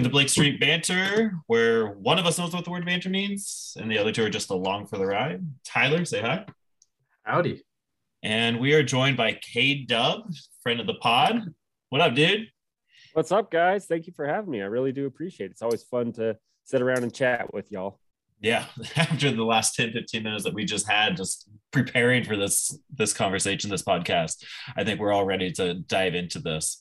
Welcome to Blake Street Banter, where one of us knows what the word banter means and the other two are just along for the ride. Tyler, say hi. Howdy. And we are joined by K Dub, friend of the pod. What up, dude? What's up, guys? Thank you for having me. I really do appreciate it. It's always fun to sit around and chat with y'all. Yeah, after the last 10, 15 minutes that we just had, just preparing for this this conversation, this podcast, I think we're all ready to dive into this.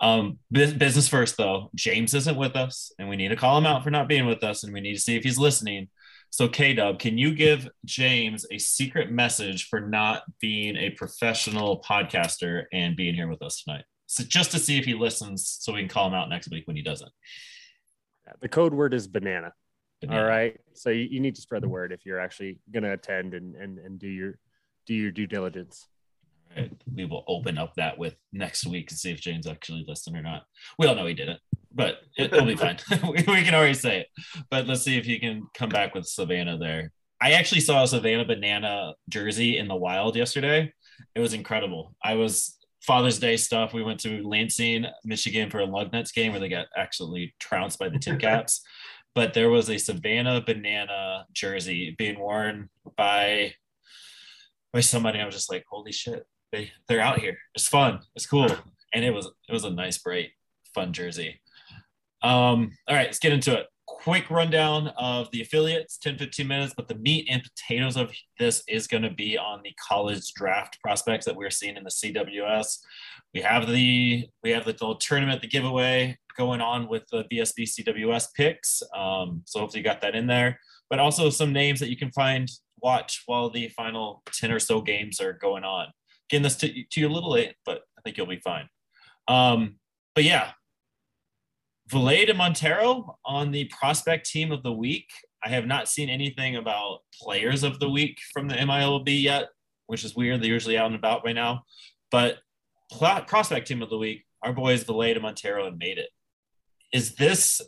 Um, business first, though. James isn't with us, and we need to call him out for not being with us, and we need to see if he's listening. So, K Dub, can you give James a secret message for not being a professional podcaster and being here with us tonight? So, just to see if he listens, so we can call him out next week when he doesn't. The code word is banana. banana. All right. So you, you need to spread the word if you're actually going to attend and, and and do your do your due diligence we will open up that with next week and see if James actually listened or not. We all know he didn't, but it, will be fine. we, we, can already say it. But let's see if he can come back with Savannah there. I actually saw a Savannah banana jersey in the wild yesterday. It was incredible. I was Father's Day stuff. We went to Lansing, Michigan for a Lugnuts game where they got actually trounced by the Tin Caps. but there was a Savannah banana jersey being worn by by somebody. I was just like, holy shit, they they're out here. It's fun. It's cool, and it was it was a nice, bright, fun jersey. Um, all right, let's get into it. Quick rundown of the affiliates, 10, 15 minutes, but the meat and potatoes of this is going to be on the college draft prospects that we're seeing in the CWS. We have the we have the little tournament, the giveaway going on with the BSB CWS picks. Um, so hopefully you got that in there, but also some names that you can find watch while the final 10 or so games are going on getting this to, to you a little late, but I think you'll be fine. Um, but yeah, Vilade and Montero on the prospect team of the week. I have not seen anything about players of the week from the MILB yet, which is weird. They're usually out and about right now. But prospect team of the week, our boys Vilade and Montero and made it. Is this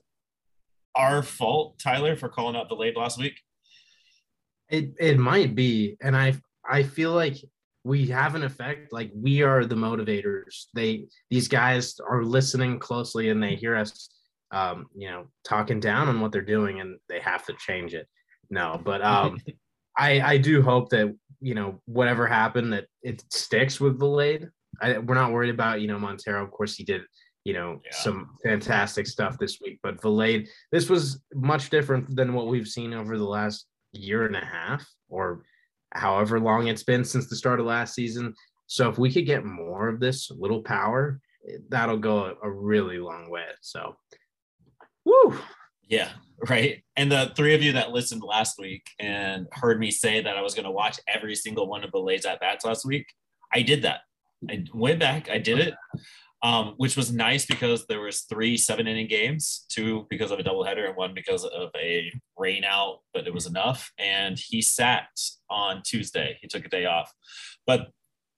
our fault, Tyler, for calling out Vilade last week? It it might be, and I I feel like we have an effect like we are the motivators they these guys are listening closely and they hear us um you know talking down on what they're doing and they have to change it no but um i i do hope that you know whatever happened that it sticks with Vilade. I, we're not worried about you know montero of course he did you know yeah. some fantastic stuff this week but Vilade, this was much different than what we've seen over the last year and a half or however long it's been since the start of last season. So if we could get more of this little power, that'll go a, really long way. So, woo. Yeah, right. And the three of you that listened last week and heard me say that I was going to watch every single one of Vilade's at bats last week, I did that. I went back, I did it um, which was nice because there was three seven inning games, two because of a doubleheader and one because of a rain out, but it was enough. And he sat on Tuesday. He took a day off. But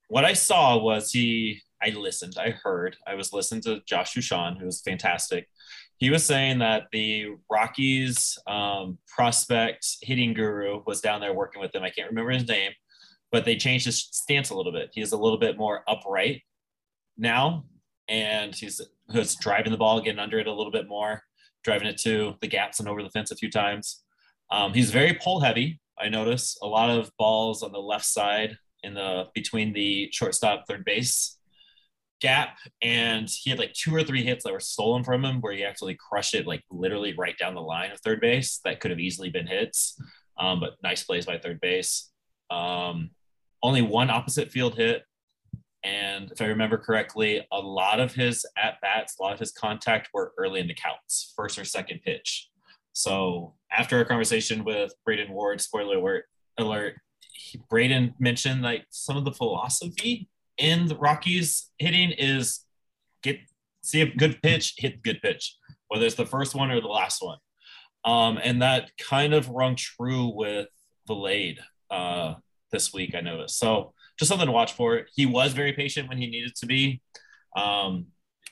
what I saw was he, I listened, I heard, I was listening to Josh Suchon, who was fantastic. He was saying that the Rockies um, prospect hitting guru was down there working with him. I can't remember his name, but they changed his stance a little bit. He is a little bit more upright now and he's who's driving the ball, getting under it a little bit more, driving it to the gaps and over the fence a few times. Um, he's very pull heavy. I notice a lot of balls on the left side in the between the shortstop third base gap, and he had like two or three hits that were stolen from him where he actually crushed it like literally right down the line of third base that could have easily been hits. Um, but nice plays by third base. Um, only one opposite field hit and if I remember correctly, a lot of his at bats, a lot of his contact were early in the counts, first or second pitch. So after our conversation with Braiden Ward, spoiler alert, alert, he, Braiden mentioned like some of the philosophy in the Rockies hitting is get see a good pitch, hit good pitch, whether it's the first one or the last one. Um, and that kind of rung true with Vilade uh, this week, I noticed. So just something to watch for. He was very patient when he needed to be. Um,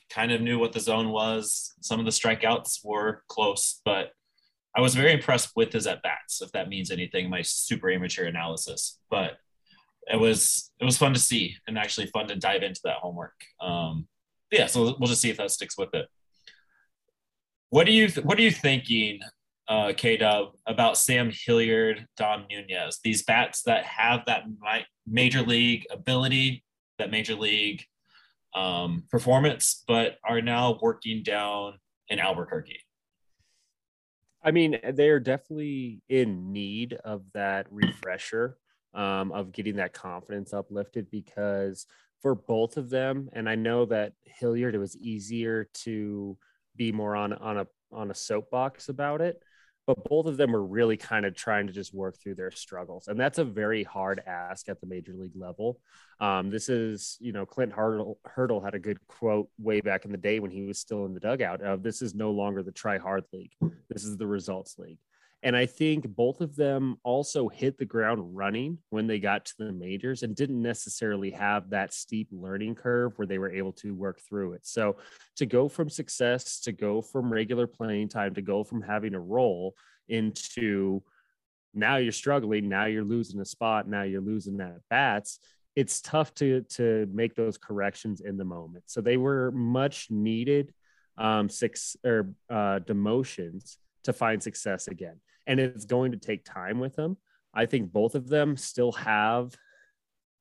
kind of knew what the zone was. Some of the strikeouts were close, but I was very impressed with his at bats. If that means anything, my super amateur analysis, but it was it was fun to see and actually fun to dive into that homework. Um, yeah, so we'll just see if that sticks with it. What do you what are you thinking, uh, K Dub, about Sam Hilliard, Dom Nunez? These bats that have that major league ability, that major league um, performance, but are now working down in Albuquerque. I mean, they're definitely in need of that refresher, um, of getting that confidence uplifted because for both of them, and I know that Hilliard, it was easier to be more on on a on a soapbox about it but both of them were really kind of trying to just work through their struggles. And that's a very hard ask at the major league level. Um, this is, you know, Clint Hurdle, Hurdle had a good quote way back in the day when he was still in the dugout of this is no longer the try hard league. This is the results league. And I think both of them also hit the ground running when they got to the majors and didn't necessarily have that steep learning curve where they were able to work through it. So to go from success, to go from regular playing time, to go from having a role into now you're struggling, now you're losing a spot, now you're losing that bats. It's tough to to make those corrections in the moment. So they were much needed um, six or uh, demotions to find success again and it's going to take time with them. I think both of them still have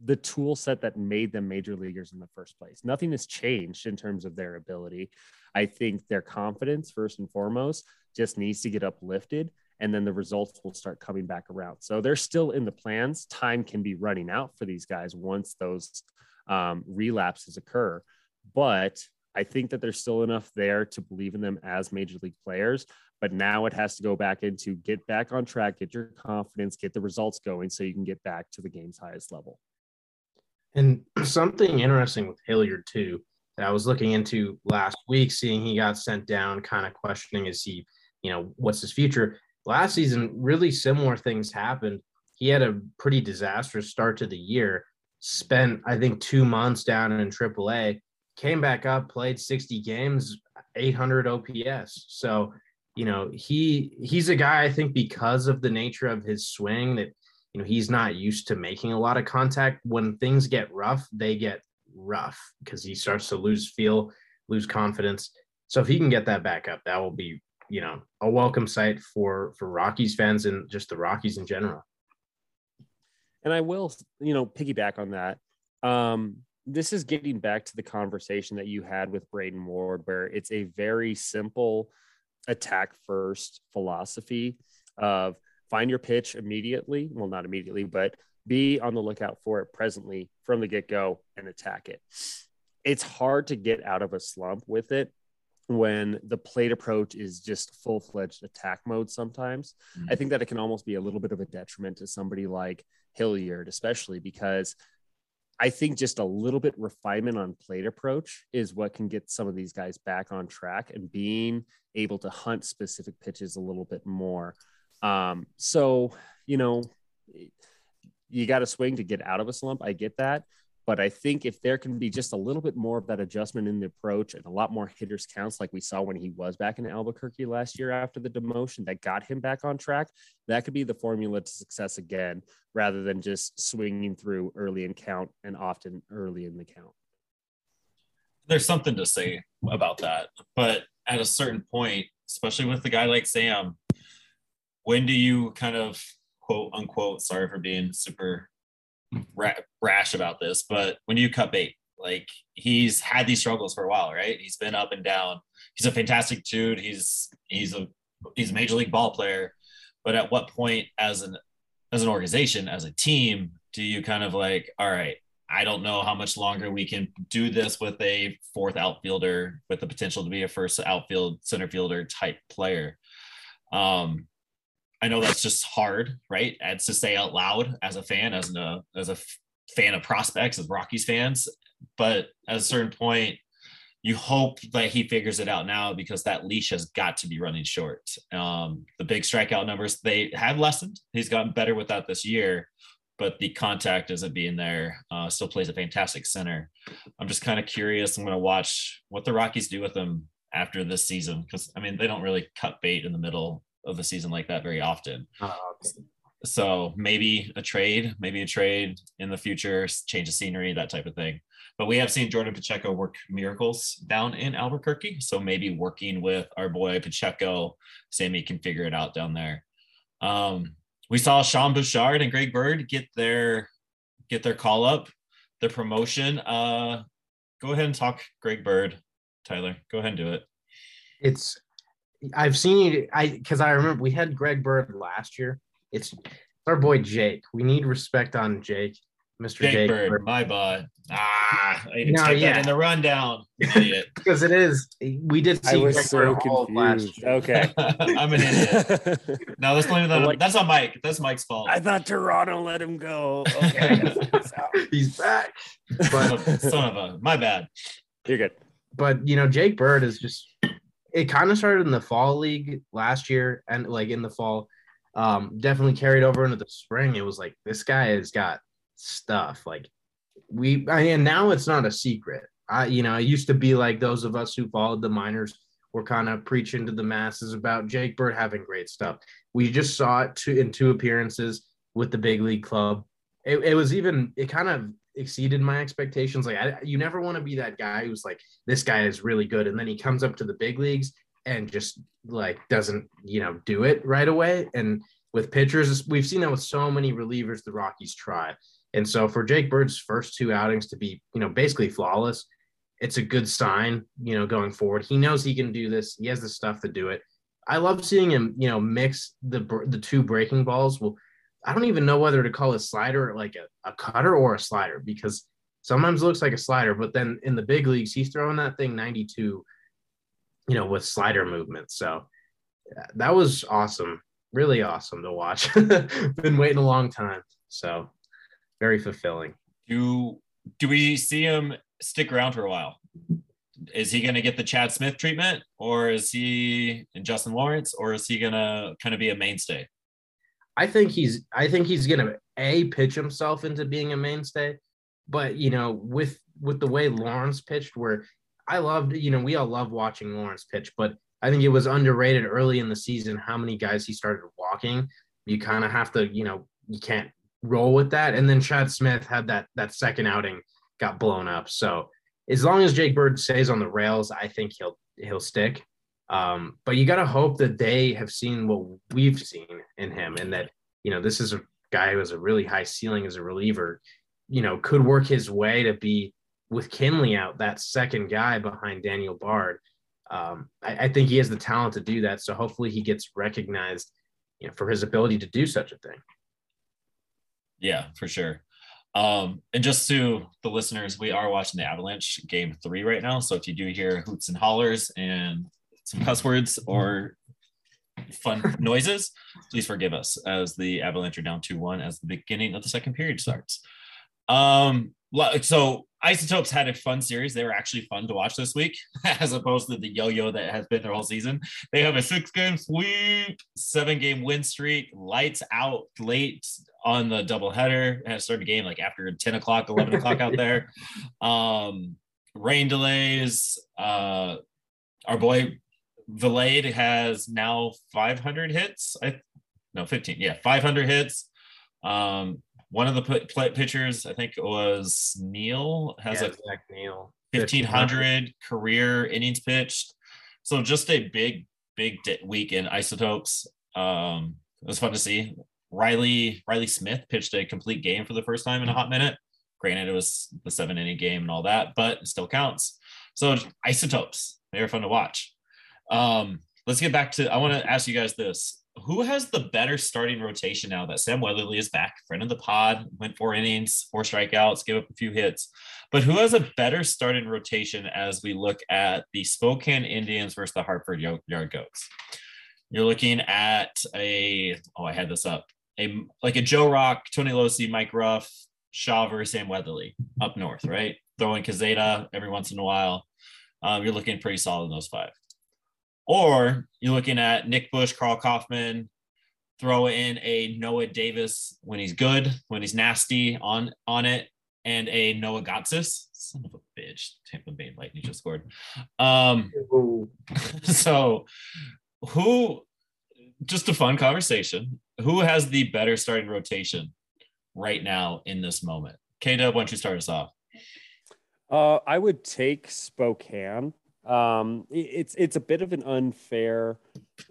the tool set that made them major leaguers in the first place. Nothing has changed in terms of their ability. I think their confidence, first and foremost, just needs to get uplifted, and then the results will start coming back around. So they're still in the plans. Time can be running out for these guys once those um, relapses occur. But I think that there's still enough there to believe in them as major league players. But now it has to go back into get back on track, get your confidence, get the results going so you can get back to the game's highest level. And something interesting with Hilliard, too, that I was looking into last week, seeing he got sent down, kind of questioning is he, you know, what's his future? Last season, really similar things happened. He had a pretty disastrous start to the year, spent, I think, two months down in AAA, came back up, played 60 games, 800 OPS. So you know he he's a guy i think because of the nature of his swing that you know he's not used to making a lot of contact. When things get rough they get rough because he starts to lose feel lose confidence. So if he can get that back up that will be you know a welcome sight for for rockies fans and just the rockies in general. And i will you know piggyback on that. Um this is getting back to the conversation that you had with braiden ward where it's a very simple attack first philosophy of find your pitch immediately. Well, not immediately, but be on the lookout for it presently from the get go and attack it. It's hard to get out of a slump with it when the plate approach is just full fledged attack mode sometimes. Mm-hmm. I think that it can almost be a little bit of a detriment to somebody like Hilliard, especially because I think just a little bit refinement on plate approach is what can get some of these guys back on track and being able to hunt specific pitches a little bit more. Um, so, you know, you got to swing to get out of a slump. I get that. But I think if there can be just a little bit more of that adjustment in the approach and a lot more hitters counts, like we saw when he was back in Albuquerque last year after the demotion that got him back on track, that could be the formula to success again, rather than just swinging through early in count and often early in the count. There's something to say about that. But at a certain point, especially with a guy like Sam, when do you kind of quote unquote, sorry for being super rash about this, but when you cut bait, like he's had these struggles for a while, right? He's been up and down. He's a fantastic dude. He's he's a he's a major league ball player. But at what point as an as an organization, as a team, do you kind of like, all right, I don't know how much longer we can do this with a fourth outfielder with the potential to be a first outfield center fielder type player. Um, I know that's just hard, right? It's to say out loud as a fan, as a as a fan of prospects, as Rockies fans. But at a certain point, you hope that he figures it out now because that leash has got to be running short. Um, the big strikeout numbers they have lessened. He's gotten better with that this year, but the contact isn't being there. Uh, still plays a fantastic center. I'm just kind of curious. I'm going to watch what the Rockies do with him after this season because I mean they don't really cut bait in the middle of a season like that very often. Uh, So maybe a trade, maybe a trade in the future, change of scenery, that type of thing. But we have seen Jordan Pacheco work miracles down in Albuquerque. So maybe working with our boy Pacheco, Sammy can figure it out down there. Um, we saw Sean Bouchard and Greg Bird get their get their call up, their promotion. Uh, go ahead and talk Greg Bird, Tyler. Go ahead and do it. It's I've seen you I because I remember we had Greg Bird last year. It's, it's our boy Jake. We need respect on Jake. Mr. Jake, Jake Bird, Bird. my bud. Ah, I didn't No, yeah. that in the rundown. Because it is we did I see was Greg so Bird all last confused. year. Okay. I'm an idiot. No, that's blame that. Like- that's on Mike. That's Mike's fault. I thought Toronto let him go. Okay. He's back. But son of a, my bad. You're good. but you know, Jake Bird is just it kind of started in the fall league last year and like in the fall. Um, definitely carried over into the spring. It was like this guy has got stuff. Like we I, and now it's not a secret. I you know, it used to be like those of us who followed the minors were kind of preaching to the masses about Jake Bird having great stuff. We just saw it two, in two appearances with the big league club. It, it was even it kind of exceeded my expectations. Like I, you never want to be that guy who's like this guy is really good, and then he comes up to the big leagues and just like doesn't you know do it right away. And with pitchers, we've seen that with so many relievers the Rockies try. And so for Jake Bird's first two outings to be you know basically flawless, it's a good sign you know going forward. He knows he can do this. He has the stuff to do it. I love seeing him you know mix the the two breaking balls. Well, I don't even know whether to call a slider like a, a cutter or a slider because sometimes it looks like a slider, but then in the big leagues, he's throwing that thing 92, you know, with slider movement. So that was awesome. Really awesome to watch. Been waiting a long time. So very fulfilling. Do do we see him stick around for a while? Is he going to get the Chad Smith treatment, or is he and Justin Lawrence, or is he going to kind of be a mainstay? I think he's I think he's gonna a pitch himself into being a mainstay, but you know with with the way Lawrence pitched, where I loved you know we all love watching Lawrence pitch, but I think it was underrated early in the season how many guys he started walking. You kind of have to you know you can't roll with that, and then Chad Smith had that that second outing got blown up. So as long as Jake Bird stays on the rails, I think he'll he'll stick. Um, but you got to hope that they have seen what we've seen in him, and that you know this is a guy who has a really high ceiling as a reliever. You know, could work his way to be with Kinley out that second guy behind Daniel Bard. Um, I, I think he has the talent to do that. So hopefully he gets recognized, you know, for his ability to do such a thing. Yeah, for sure. Um, and just to the listeners, we are watching the Avalanche game three right now. So if you do hear hoots and hollers and some cuss words or fun noises, please forgive us as the Avalanche are down 2 1 as the beginning of the second period starts. Um, so Isotopes had a fun series. They were actually fun to watch this week, as opposed to the yo-yo that has been their whole season. They have a six-game sweep, seven-game win streak, lights out late on the doubleheader. And started the game like after 10 o'clock, 11 o'clock out there. Um, rain delays. Uh, our boy Vilade has now 500 hits. I no 15. Yeah, 500 hits. Um, one of the p- play- pitchers, I think it was Neal, has Yeah, a Zach Neal. 1500 career innings pitched. So just a big, big week in isotopes. Um, it was fun to see. Riley Riley Smith pitched a complete game for the first time in a hot minute. Granted, it was the seven inning game and all that, but it still counts. So isotopes, they were fun to watch. Um, let's get back to. I want to ask you guys this: Who has the better starting rotation now that Sam Weatherly is back, friend of the pod, went four innings, four strikeouts, gave up a few hits, but who has a better starting rotation as we look at the Spokane Indians versus the Hartford Yard Goats? You're looking at a oh, I had this up a like a Joe Rock, Tony Locey, Mike Ruff, Shaw versus Sam Weatherly up north, right? Throwing Kazeta every once in a while. Um, you're looking pretty solid in those five. Or you're looking at Nick Bush, Karl Kauffmann, throw in a Noah Davis when he's good, when he's nasty on on it, and a Noah Gotsis. Son of a bitch. Tampa Bay Lightning just scored. Um, so who just a fun conversation who has the better starting rotation right now in this moment? K Dub, why don't you start us off? Uh, I would take Spokane. Um, it's it's a bit of an unfair,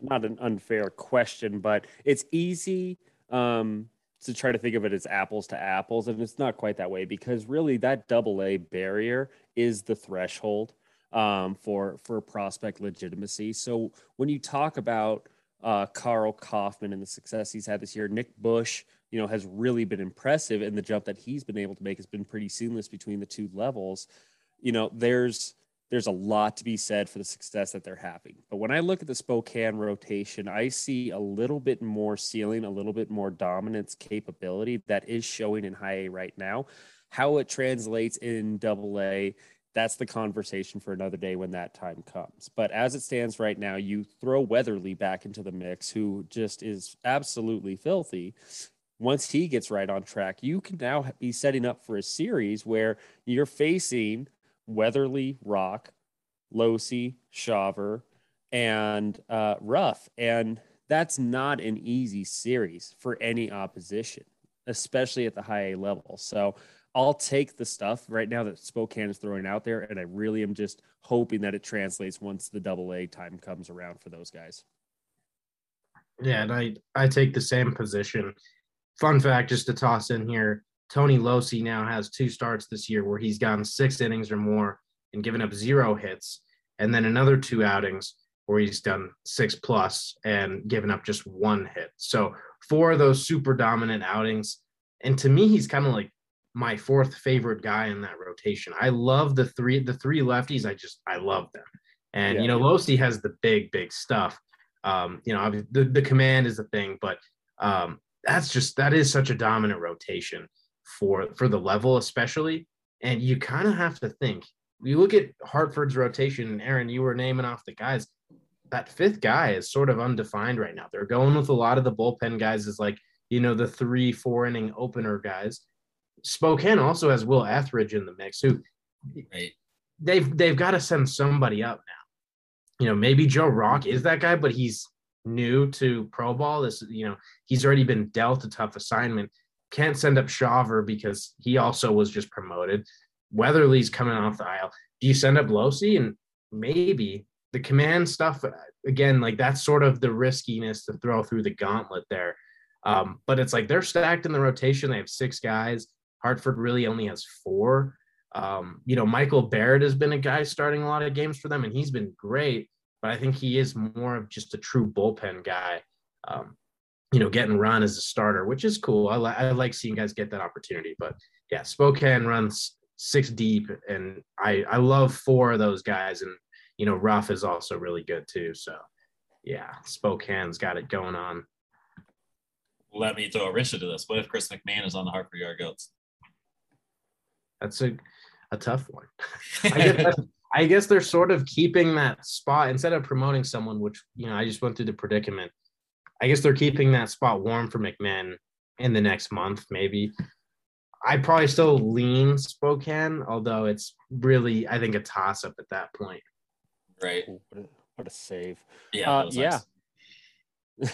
not an unfair question, but it's easy um, to try to think of it as apples to apples, and it's not quite that way because really that double A barrier is the threshold um, for for prospect legitimacy. So when you talk about uh, Karl Kauffmann and the success he's had this year, Nick Bush, you know, has really been impressive, and the jump that he's been able to make has been pretty seamless between the two levels. You know, there's there's a lot to be said for the success that they're having. But when I look at the Spokane rotation, I see a little bit more ceiling, a little bit more dominance capability that is showing in high A right now. How it translates in double A, that's the conversation for another day when that time comes. But as it stands right now, you throw Weatherly back into the mix, who just is absolutely filthy. Once he gets right on track, you can now be setting up for a series where you're facing Weatherly, Rock, Locey, Shawver, and uh, Ruff. And that's not an easy series for any opposition, especially at the high A level. So I'll take the stuff right now that Spokane is throwing out there. And I really am just hoping that it translates once the double A time comes around for those guys. Yeah, and I, I take the same position. Fun fact just to toss in here Tony Locey now has two starts this year where he's gotten six innings or more and given up zero hits, and then another two outings where he's done six plus and given up just one hit. So four of those super dominant outings. And to me, he's kind of like my fourth favorite guy in that rotation. I love the three the three lefties. I just I love them. And yeah. you know, Locey has the big big stuff. Um, you know, the the command is the thing, but um, that's just that is such a dominant rotation for for the level especially. And you kind of have to think you look at hartford's rotation and aaron you were naming off the guys that fifth guy is sort of undefined right now. They're going with a lot of the bullpen guys is like you know the three four inning opener guys. Spokane also has will ethridge in the mix who right. they've they've got to send somebody up now. You know maybe joe rock is that guy but he's new to pro ball. This you know he's already been dealt a tough assignment can't send up Shawver because he also was just promoted. Weatherly's coming off the IL. Do you send up Locey? And maybe the command stuff, again, like that's sort of the riskiness to throw through the gauntlet there. Um, but it's like they're stacked in the rotation. They have six guys. Hartford really only has four. Um, you know, Michael Barrett has been a guy starting a lot of games for them, and he's been great. But I think he is more of just a true bullpen guy. Um, you know, getting run as a starter, which is cool. I, li- I like seeing guys get that opportunity. But yeah, Spokane runs six deep, and I I love four of those guys, and you know, Ruff is also really good too. So yeah, Spokane's got it going on. Let me throw a wrist into this. What if Chris McMahon is on the Hartford Yard Goats? That's a a tough one. I, guess I guess they're sort of keeping that spot instead of promoting someone, which you know I just went through the predicament I guess they're keeping that spot warm for McMahon in the next month, maybe. I'd probably still lean Spokane, although it's really, I think, a toss up at that point. Right. What a, what a save. Yeah. Uh, yeah.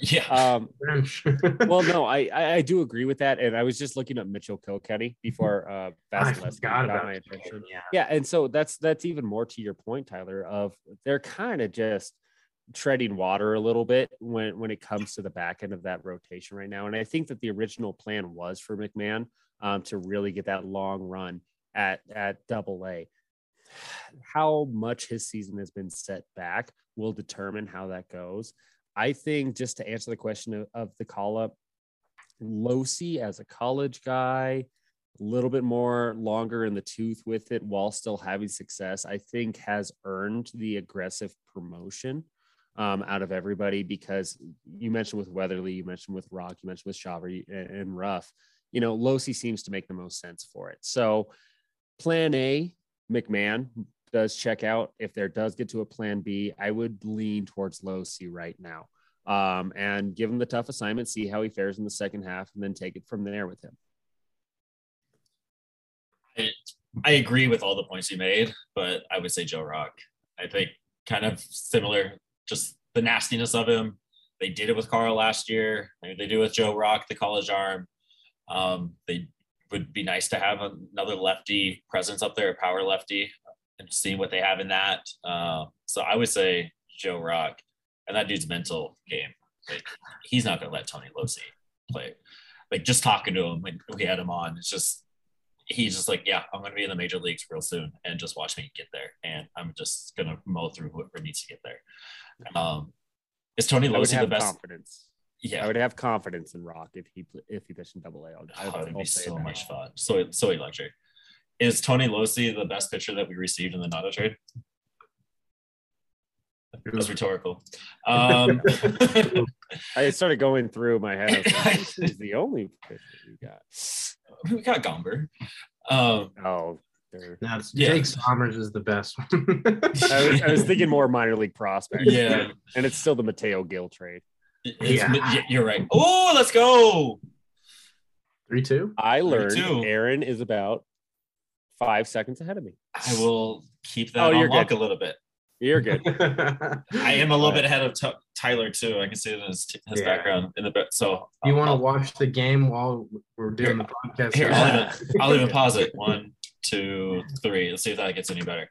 yeah. Um, well, no, I, I do agree with that, and I was just looking at Mitchell Kilkenny before uh, Vasquez got my attention. Yeah. yeah, and so that's that's even more to your point, Tyler. Of they're kind of just treading water a little bit when when it comes to the back end of that rotation right now. And I think that the original plan was for McMahon um, to really get that long run at at Double A. How much his season has been set back will determine how that goes. I think just to answer the question of, of the call up, Locey as a college guy, a little bit more longer in the tooth with it while still having success, I think has earned the aggressive promotion um, out of everybody because you mentioned with Weatherly, you mentioned with Rock, you mentioned with Shawver and, Ruff. You know, Locey seems to make the most sense for it. So, plan A, McMahon does check out. If there does get to a plan B, I would lean towards Locey right now um, and give him the tough assignment, see how he fares in the second half, and then take it from there with him. I, I agree with all the points you made, but I would say Joe Rock. I think kind of similar just the nastiness of him, they did it with Karl last year. Maybe they do with Joe Rock, the college arm. Um, they would be nice to have another lefty presence up there, a power lefty, and see what they have in that. Uh, so I would say Joe Rock, and that dude's mental game. Like, he's not going to let Tony Locey play. Like just talking to him when we had him on, it's just he's just like, yeah, I'm going to be in the major leagues real soon, and just watch me get there, and I'm just going to mow through whoever needs to get there. Um, is Tony Locey the best? Confidence. Yeah, I would have confidence in Rock if he if he pitched in Double A. Oh, it'd be so much fun, so so electric. Is Tony Locey the best pitcher that we received in the Nato trade? It was rhetorical. Um, I started going through my head. He's the only pitcher we got. We got Gomber. Um, oh, now yeah. Jake Sommers is the best one. I, was, I, was, thinking more minor league prospect. Yeah, and it's still the Mateo Gil trade. It's, yeah. you're right. Oh, let's go. Three two. I learned Three, Aaron is about five seconds ahead of me. I will keep that oh, on lock a little bit. You're good. I am a little bit ahead of t- Tyler too. I can see it in his, his yeah. background in the bit. So you want to watch the game while we're doing here, the podcast? Here, I'll even, I'll even pause it. One, two, three. Let's see if that gets any better.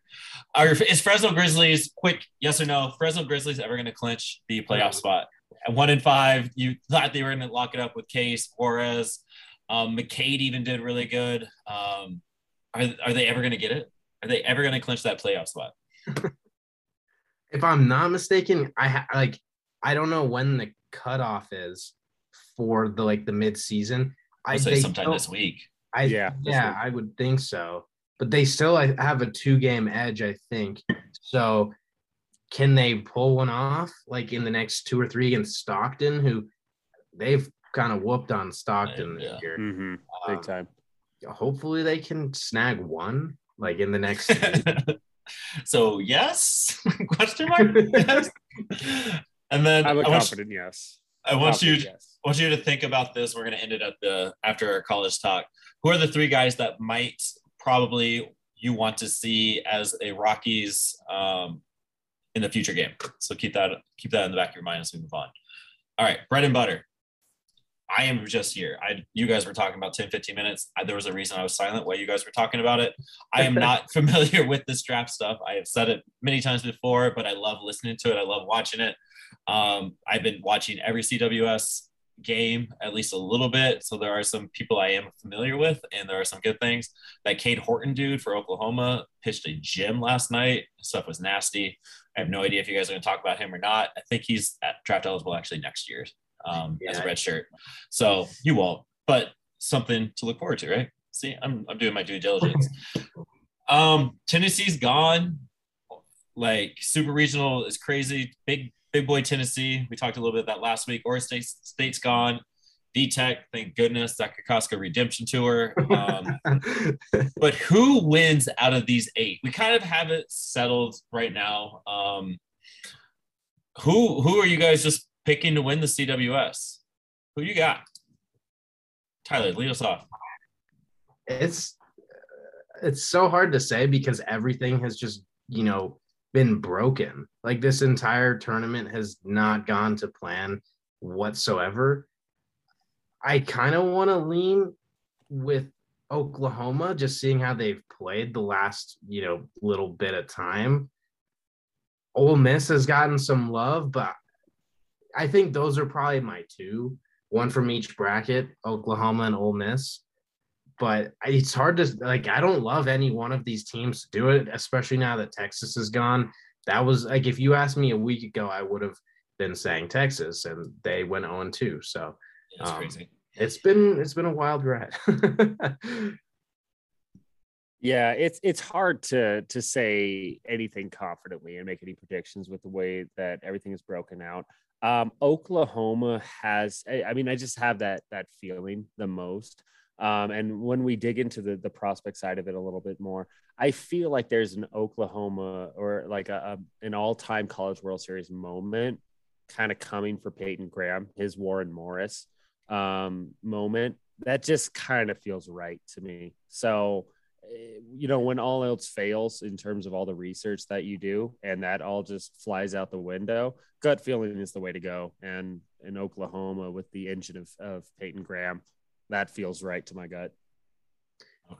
Are, is Fresno Grizzlies quick? Yes or no? Fresno Grizzlies ever going to clinch the playoff spot? One in five, you thought they were going to lock it up with Case Juarez. Um, McCade even did really good. Um, are, are they ever going to get it? Are they ever going to clinch that playoff spot? if I'm not mistaken, I ha- like I don't know when the cutoff is for the like the mid season. I say sometime this week. I yeah yeah I would think so, but they still have a two game edge, I think. So can they pull one off like in the next two or three against Stockton, who they've kind of whooped on Stockton yeah. this year, mm-hmm. big um, time. Hopefully they can snag one like in the next. so yes, question mark. yes. And then I'm a I confident you, yes. I want you. Yes. want you to think about this. We're going to end it at the after our college talk. Who are the three guys that might probably you want to see as a Rockies um, in the future game? So keep that keep that in the back of your mind as we move on. All right, bread and butter. I am just here. I you guys were talking about 10, 15 minutes. I, there was a reason I was silent while you guys were talking about it. I am not familiar with this draft stuff. I have said it many times before, but I love listening to it. I love watching it. Um, I've been watching every CWS game at least a little bit. So there are some people I am familiar with, and there are some good things. That Cade Horton dude for Oklahoma pitched a gym last night. Stuff was nasty. I have no idea if you guys are going to talk about him or not. I think he's at draft eligible actually next year um, yeah. as a red shirt. So you won't, but something to look forward to, right? See, I'm, I'm doing my due diligence. um, Tennessee's gone. Like super regional is crazy. Big big boy Tennessee. We talked a little bit about that last week. Oregon State, State's gone. VTech, thank goodness, that Kokoska Redemption Tour. Um, but who wins out of these eight? We kind of have it settled right now. Um, who who are you guys just picking to win the CWS? Who you got? Tyler, lead us off. It's it's so hard to say because everything has just you know been broken. Like this entire tournament has not gone to plan whatsoever. I kind of want to lean with Oklahoma, just seeing how they've played the last, you know, little bit of time. Ole Miss has gotten some love, but I think those are probably my two, one from each bracket, Oklahoma and Ole Miss. But it's hard to like. I don't love any one of these teams to do it, especially now that Texas is gone. That was like if you asked me a week ago, I would have been saying Texas, and they went on 2. So um, crazy. It's been it's been a wild ride. yeah, it's it's hard to to say anything confidently and make any predictions with the way that everything is broken out. Um, Oklahoma has, I mean, I just have that that feeling the most. Um, and when we dig into the the prospect side of it a little bit more, I feel like there's an Oklahoma or like a, a an all time College World Series moment kind of coming for Peyton Graham, his Warren Morris um, moment. That just kind of feels right to me. So you know, when all else fails in terms of all the research that you do and that all just flies out the window, gut feeling is the way to go. And in Oklahoma with the engine of, of Peyton Graham, that feels right to my gut.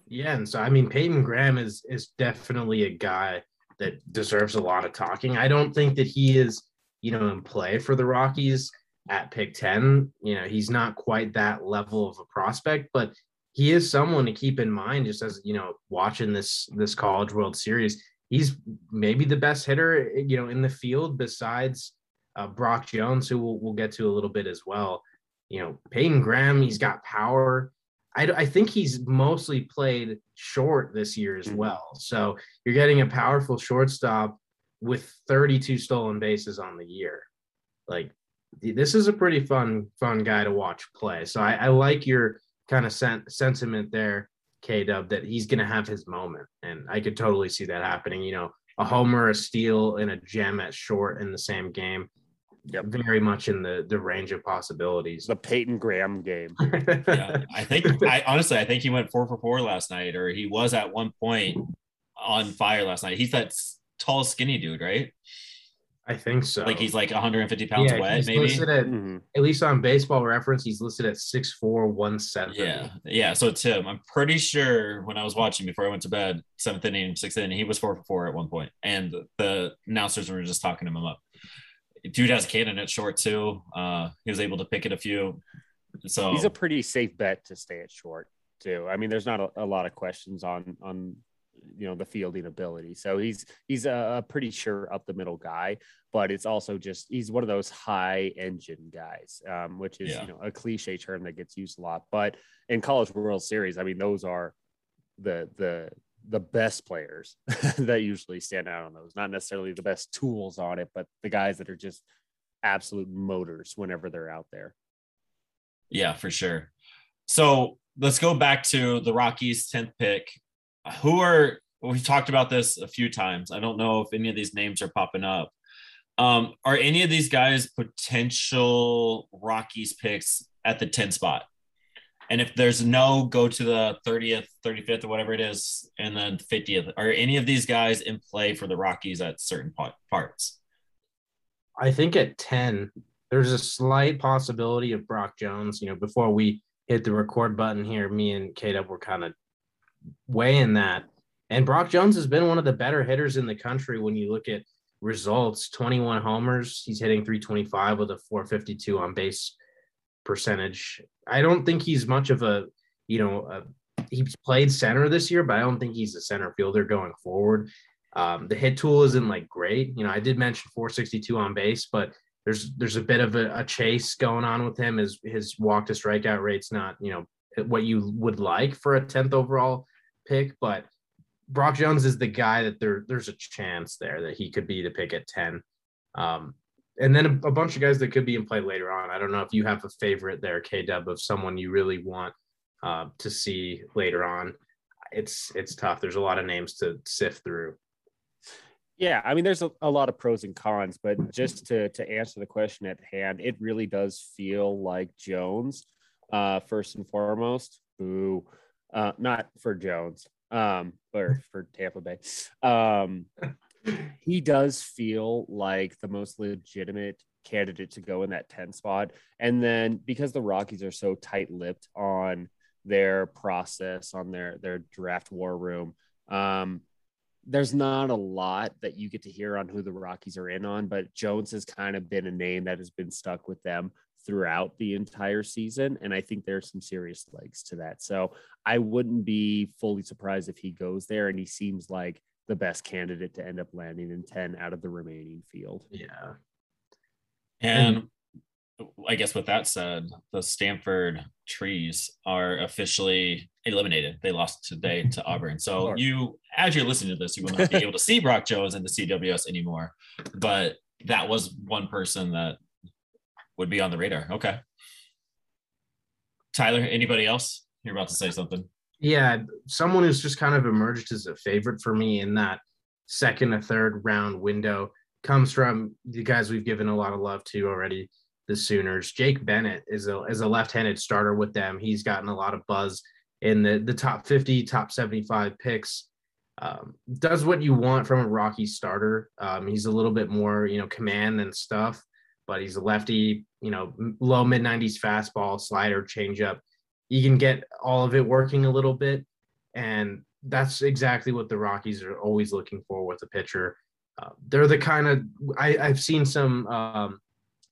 Yeah, and so I mean Peyton Graham is is definitely a guy that deserves a lot of talking. I don't think that he is, you know, in play for the Rockies at pick 10. You know, he's not quite that level of a prospect, but he is someone to keep in mind just as, you know, watching this this college world series. He's maybe the best hitter, you know, in the field besides uh, Brock Jones, who we'll, we'll get to a little bit as well. You know, Peyton Graham, he's got power. I, I think he's mostly played short this year as mm-hmm. well. So you're getting a powerful shortstop with 32 stolen bases on the year. Like this is a pretty fun, fun guy to watch play. So I, I like your kind of sen- sentiment there, K Dub, that he's going to have his moment. And I could totally see that happening. You know, a homer, a steal, and a gem at short in the same game yep. very much in the the range of possibilities. The Peyton Graham game. yeah, I think I honestly I think he went four for four last night, or he was at one point on fire last night. He's that tall, skinny dude, right? I think so. Like he's like 150 pounds yeah, wet, maybe. Listed at, mm-hmm. at least on baseball reference, he's listed at 6'4, 170. Yeah. Yeah. So it's him. I'm pretty sure when I was watching before I went to bed, seventh inning, sixth inning, he was four for four at one. And the announcers were just talking him up dude has cannon at short too. Uh, he was able to pick it a few. So he's a pretty safe bet to stay at short too. I mean, there's not a, a lot of questions on on you know the fielding ability. So he's he's a, a, pretty sure up the middle guy, but it's also just he's one of those high engine guys, um, which is yeah. you know a cliche term that gets used a lot. But in College World Series, I mean, those are the the the best players that usually stand out on those, not necessarily the best tools on it, but the guys that are just absolute motors whenever they're out there. Yeah, for sure. So let's go back to the Rockies 10th pick. Who are we've talked about this a few times. I don't know if any of these names are popping up. Um, are any of these guys potential Rockies picks at the 10 spot? And if there's no, go to the 30th, 35th, or whatever it is, and then 50th. Are any of these guys in play for the Rockies at certain parts? I think at 10, there's a slight possibility of Brock Jones. You know, before we hit the record button here, me and K Dub were kind of weighing that. And Brock Jones has been one of the better hitters in the country when you look at results 21 homers. He's hitting 325 with a 452 on base percentage. I don't think he's much of a, you know, a, he's played center this year, but I don't think he's a center fielder going forward. Um, the hit tool isn't like great. You know, I did mention 462 on base, but there's there's a bit of a, a chase going on with him. His his walk to strikeout rate's not you know what you would like for a 10th overall pick, but Brock Jones is the guy that there there's a chance there that he could be the pick at 10. Um, and then a, a, bunch of guys that could be in play later on. I don't know if you have a favorite there, K Dub, of someone you really want uh, to see later on. It's it's tough. There's a lot of names to sift through. Yeah, I mean, there's a, a lot of pros and cons, but just to to answer the question at hand, it really does feel like Jones, uh, first and foremost. Boo, uh, not for Jones, um, or for Tampa Bay. Um, he does feel like the most legitimate candidate to go in that 10 spot. And then because the Rockies are so tight lipped on their process, on their their draft war room, um, there's not a lot that you get to hear on who the Rockies are in on, but Jones has kind of been a name that has been stuck with them throughout the entire season. And I think there's some serious legs to that. So I wouldn't be fully surprised if he goes there. And he seems like the best candidate to end up landing in 10 out of the remaining field. Yeah. And I guess with that said, the Stanford trees are officially eliminated. They lost today to Auburn. So you, as you're listening to this, you will not be able to see Brock Jones in the CWS anymore. But that was one person that would be on the radar. Okay. Tyler, anybody else? You're about to say something. Yeah, someone who's just kind of emerged as a favorite for me in that second or third round window comes from the guys we've given a lot of love to already, the Sooners. Jake Bennett is a is a left-handed starter with them. He's gotten a lot of buzz in the the top 50, top 75 picks. Um, does what you want from a Rocky starter. Um, he's a little bit more, you know, command and stuff, but he's a lefty, you know, low mid 90s fastball, slider, changeup. You can get all of it working a little bit. And that's exactly what the Rockies are always looking for with a pitcher. Uh, they're the kind of I, I've seen some um,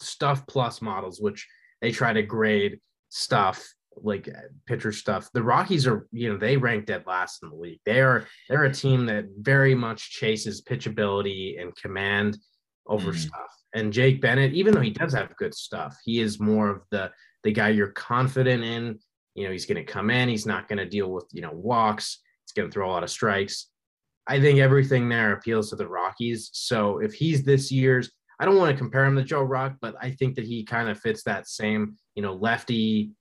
stuff plus models, which they try to grade stuff like pitcher stuff. The Rockies are, you know, they rank dead last in the league. They are they're a team that very much chases pitchability and command over mm. stuff. And Jake Bennett, even though he does have good stuff, he is more of the the guy you're confident in. You know, he's going to come in. He's not going to deal with you know walks. He's going to throw a lot of strikes. I think everything there appeals to the Rockies. So if he's this year's, I don't want to compare him to Joe Rock, but I think that he kind of fits that same, you know, lefty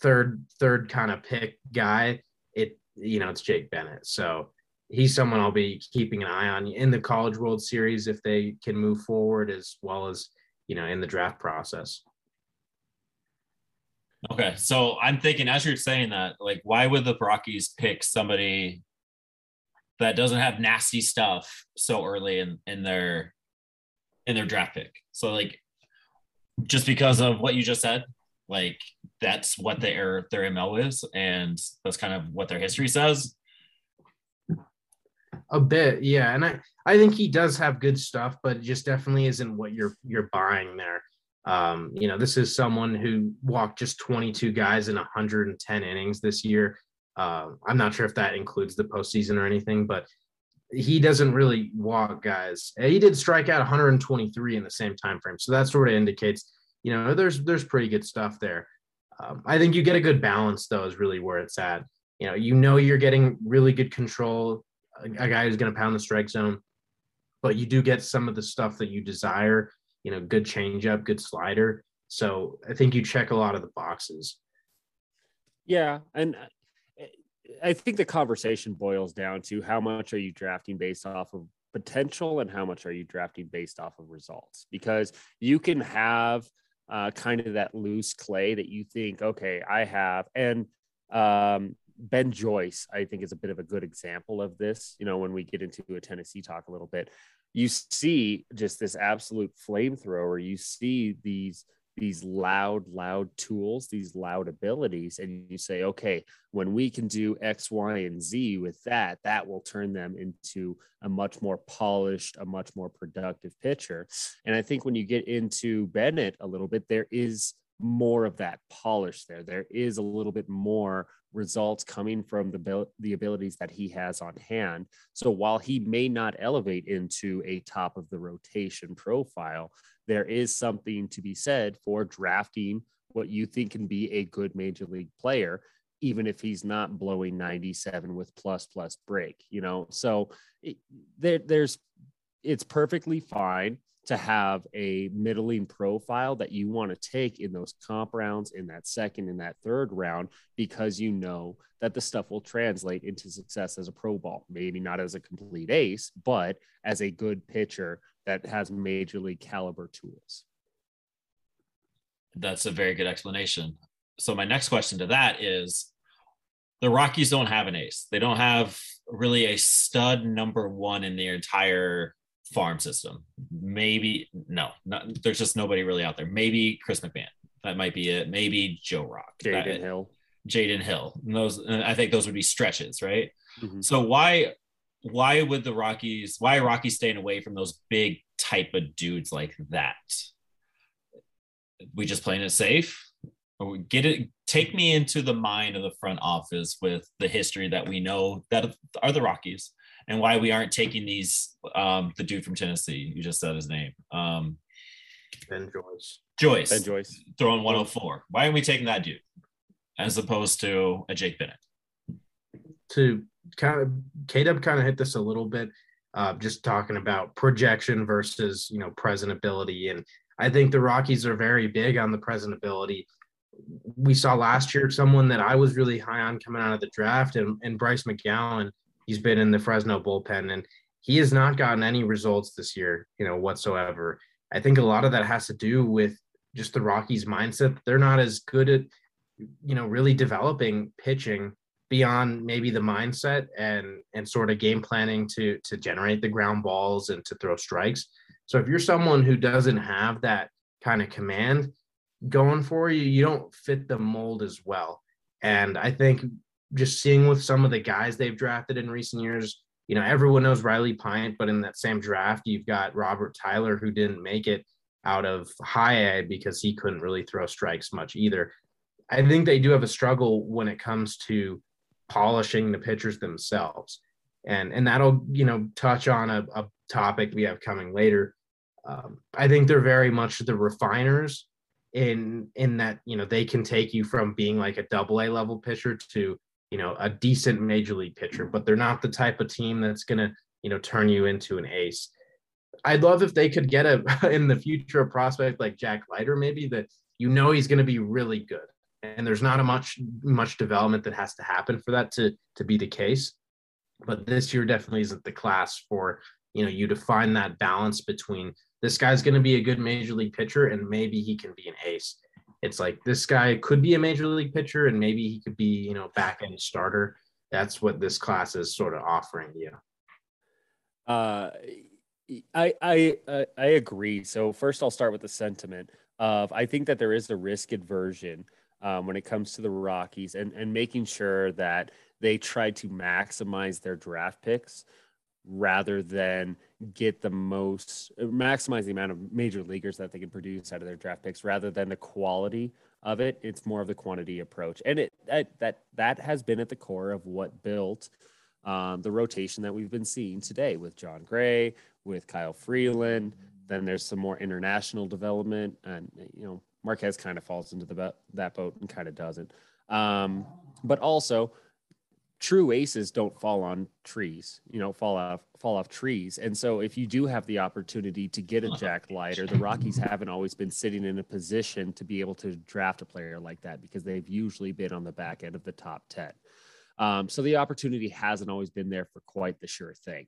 third third kind of pick guy. It you know, it's Jake Bennett. So he's someone I'll be keeping an eye on in the College World Series if they can move forward as well as, you know, in the draft process. Okay, so I'm thinking as you're saying that, like, why would the Rockies pick somebody that doesn't have nasty stuff so early in in their in their draft pick? So like, just because of what you just said, like that's what their their ML is, and that's kind of what their history says. A bit, yeah, and I I think he does have good stuff, but it just definitely isn't what you're you're buying there. Um, you know, this is someone who walked just 22 guys in 110 innings this year. Uh, I'm not sure if that includes the postseason or anything, but he doesn't really walk guys. He did strike out 123 in the same time frame, so that sort of indicates, you know, there's there's pretty good stuff there. Um, I think you get a good balance though, is really where it's at. You know, you know you're getting really good control, a, a guy who's going to pound the strike zone, but you do get some of the stuff that you desire you know, good changeup, good slider. So I think you check a lot of the boxes. Yeah, and uh, I think the conversation boils down to how much are you drafting based off of potential and how much are you drafting based off of results? Because you can have uh, kind of that loose clay that you think, okay, I have, and um, Ben Joyce, I think, is a bit of a good example of this. You know, when we get into a Tennessee talk a little bit, you see just this absolute flamethrower. You see these these loud, loud tools, these loud abilities, and you say, okay, when we can do X, Y, and Z with that, that will turn them into a much more polished, a much more productive pitcher. And I think when you get into Bennett a little bit, there is more of that polish there. There is a little bit more results coming from the the abilities that he has on hand. So while he may not elevate into a top of the rotation profile, there is something to be said for drafting what you think can be a good major league player even if he's not blowing 97 with plus plus break you know so it, there, there's it's perfectly fine to have a middling profile that you want to take in those comp rounds in that second in that third round because you know that the stuff will translate into success as a pro ball. Maybe not as a complete ace but as a good pitcher that has major league caliber tools. That's a very good explanation. So my next question to that is the rockies don't have an ace. They don't have really a stud number one in the entire farm system. Maybe no, not, there's just nobody really out there. Maybe Chris McMahon. That might be it. Maybe Joe Rock. Jaden Hill. Jaden Hill. And those I think those would be stretches, right? Mm-hmm. So why why would the Rockies why are Rockies staying away from those big type of dudes like that? We just playing it safe? Get it take me into the mind of the front office with the history that we know that are the Rockies and why we aren't taking these um the dude from Tennessee. You just said his name. Um Ben Joyce. Joyce. Ben Joyce. Throwing 104. Why aren't we taking that dude as opposed to a Jake Bennett? To kind of K-Dub kind of hit this a little bit, uh, just talking about projection versus you know presentability. And I think the Rockies are very big on the presentability. We saw last year someone that I was really high on coming out of the draft and, and Bryce McGovern He's been in the Fresno bullpen and he has not gotten any results this year, you know, whatsoever. I think a lot of that has to do with just the Rockies' mindset. They're not as good at, you know, really developing pitching beyond maybe the mindset and and sort of game planning to to generate the ground balls and to throw strikes. So if you're someone who doesn't have that kind of command going for you, you don't fit the mold as well. And I think just seeing with some of the guys they've drafted in recent years, you know, everyone knows Riley Pint, but in that same draft, you've got Robert Tyler who didn't make it out of high A because he couldn't really throw strikes much either. I think they do have a struggle when it comes to polishing the pitchers themselves. And and that'll, you know, touch on a, a topic we have coming later. Um, I think they're very much the refiners in in that, you know, they can take you from being like a double A level pitcher to, you know, a decent major league pitcher, but they're not the type of team that's gonna, you know, turn you into an ace. I'd love if they could get a in the future a prospect like Jack Leiter, maybe that you know he's going to be really good. And there's not a much much development that has to happen for that to to be the case. But this year definitely isn't the class for you know you to find that balance between this guy's going to be a good major league pitcher and maybe he can be an ace it's like this guy could be a major league pitcher and maybe he could be you know back end starter. That's what this class is sort of offering you uh I I I agree. So first, I'll start with the sentiment of I think that there is a risk aversion um, when it comes to the Rockies and, and making sure that they try to maximize their draft picks rather than get the most maximize the amount of major leaguers that they can produce out of their draft picks rather than the quality of it. It's more of the quantity approach. And it that that, that has been at the core of what built um, the rotation that we've been seeing today with jon gray with kyle freeland. Then there's some more international development and you know Marquez kind of falls into the that boat and kind of doesn't. Um, but also, true aces don't fall on trees, you know, fall off fall off trees. And so, if you do have the opportunity to get a Jack Leiter, the Rockies haven't always been sitting in a position to be able to draft a player like that because they've usually been on the back end of the top ten. Um, so the opportunity hasn't always been there for quite the sure thing.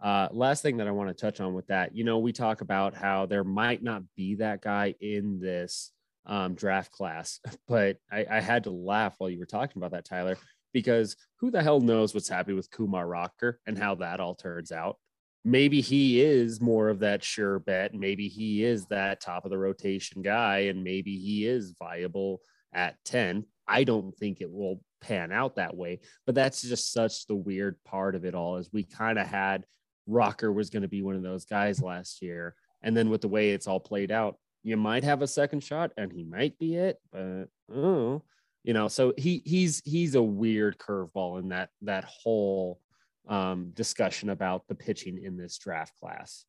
Uh, last thing that I want to touch on with that, you know, we talk about how there might not be that guy in this um, draft class, but I, I had to laugh while you were talking about that, Tyler, because who the hell knows what's happening with Kumar Rocker and how that all turns out. Maybe he is more of that sure bet. Maybe he is that top of the rotation guy, and maybe he is viable at 10. I don't think it will pan out that way, but that's just such the weird part of it all is we kind of had Rocker was going to be one of those guys last year. And then with the way it's all played out, you might have a second shot and he might be it, but oh, you know, so he he's he's a weird curveball in that that whole um, discussion about the pitching in this draft class.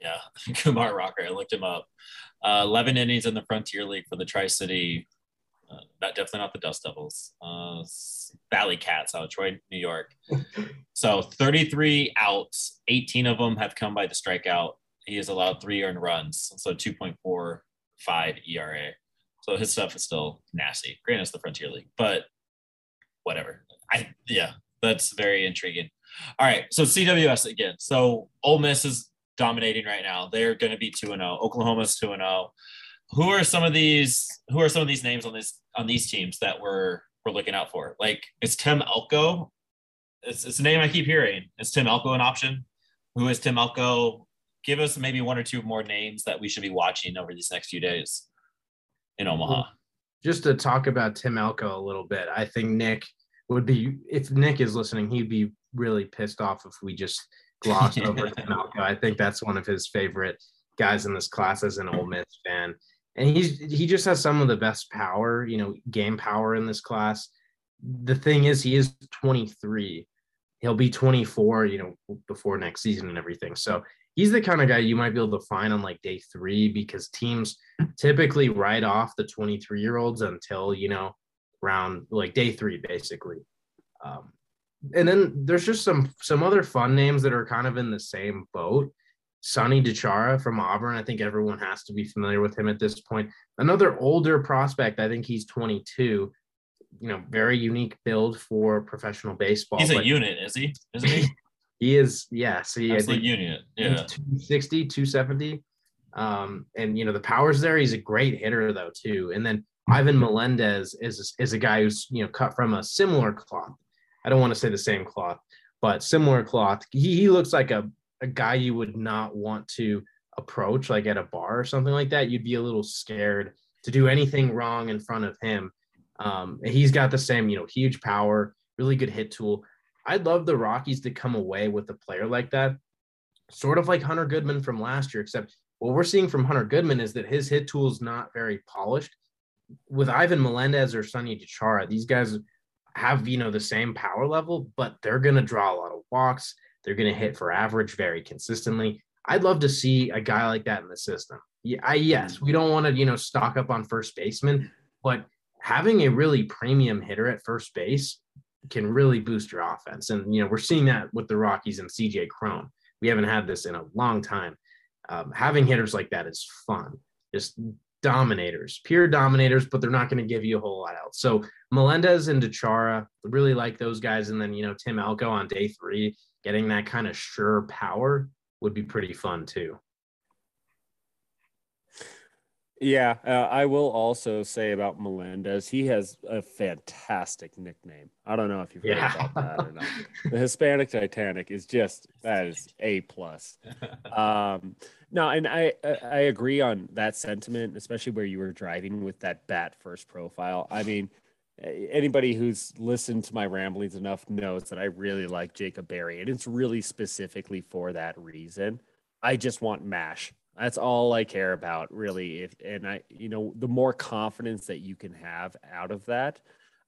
Yeah, Kumar Rocker. I looked him up. Uh, Eleven innings in the Frontier League for the Tri City. Uh, not definitely not the Dust Devils. Uh, Valley Cats out of Troy, New York. so 33 outs, 18 of them have come by the strikeout. He has allowed three earned runs, so 2.45 ERA. So his stuff is still nasty. Granted, it's the Frontier League, but whatever. I yeah, that's very intriguing. All right, so CWS again. So Ole Miss is dominating right now. They're going to be two and zero. Oh. Oklahoma's two and zero. Oh. Who are some of these? Who are some of these names on this on these teams that we're we're looking out for? Like, is Tim Elko? It's, it's a name I keep hearing. Is Tim Elko an option? Who is Tim Elko? give us maybe one or two more names that we should be watching over these next few days in Omaha. Just to talk about Tim Elko a little bit, I think Nick would be if Nick is listening, he'd be really pissed off if we just glossed over Tim Elko. I think that's one of his favorite guys in this class as an Ole Miss fan. And he's he just has some of the best power, you know, game power in this class. The thing is, he is 23. He'll be 24, you know, before next season and everything. So he's the kind of guy you might be able to find on like day three because teams typically write off the 23 year olds until you know round like day three basically. Um, and then there's just some some other fun names that are kind of in the same boat. Sonny DiChiara from auburn i think everyone has to be familiar with him at this point. Another older prospect i think he's 22 you know very unique build for professional baseball he's a unit is he? Isn't he He is, yes. He, Absolute unit. Yeah. 260, 270. Um, and you know, the power's there. He's a great hitter though, too. And then Ivan Melendez is is a guy who's you know cut from a similar cloth. I don't want to say the same cloth, but similar cloth. He, he looks like a, a guy you would not want to approach like at a bar or something like that. You'd be a little scared to do anything wrong in front of him. Um, he's got the same, you know, huge power, really good hit tool. I'd love the Rockies to come away with a player like that, sort of like Hunter Goodman from last year, except what we're seeing from Hunter Goodman is that his hit tool is not very polished. With Ivan Melendez or Sonny DiChiara, these guys have you know the same power level, but they're going to draw a lot of walks. They're going to hit for average very consistently. I'd love to see a guy like that in the system. Yeah, I, yes, we don't want to you know stock up on first baseman, but having a really premium hitter at first base can really boost your offense. And you know we're seeing that with the Rockies and CJ Cron. We haven't had this in a long time. Um, having hitters like that is fun. Just dominators, pure dominators, but they're not going to give you a whole lot else. So Melendez and DiChiara, really like those guys. And then, you know, Tim Elko on day three, getting that kind of sure power would be pretty fun too. Yeah, uh, I will also say about Melendez, he has a fantastic nickname. I don't know if you've heard yeah. about that or not. The Hispanic Titanic is just that is a plus. Um, no, and I I agree on that sentiment, especially where you were driving with that bat first profile. I mean, anybody who's listened to my ramblings enough knows that I really like Jacob Berry, and it's really specifically for that reason. I just want mash. That's all I care about, really. If and I, you know, the more confidence that you can have out of that,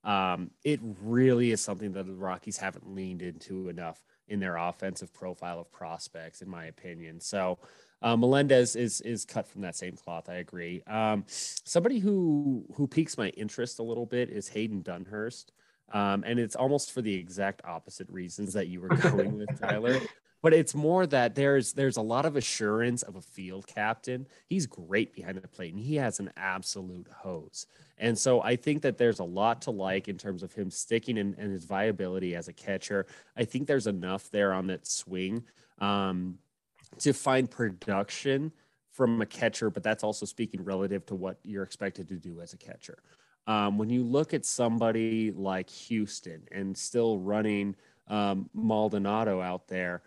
um, it really is something that the Rockies haven't leaned into enough in their offensive profile of prospects, in my opinion. So uh, Melendez is is cut from that same cloth. I agree. Um, somebody who who piques my interest a little bit is Hayden Dunhurst, um, and it's almost for the exact opposite reasons that you were going with Tyler. But it's more that there's there's a lot of assurance of a field captain. He's great behind the plate, and he has an absolute hose. And so I think that there's a lot to like in terms of him sticking and, his viability as a catcher. I think there's enough there on that swing. Um, to find production from a catcher, but that's also speaking relative to what you're expected to do as a catcher. Um, when you look at somebody like Houston and still running um, Maldonado out there,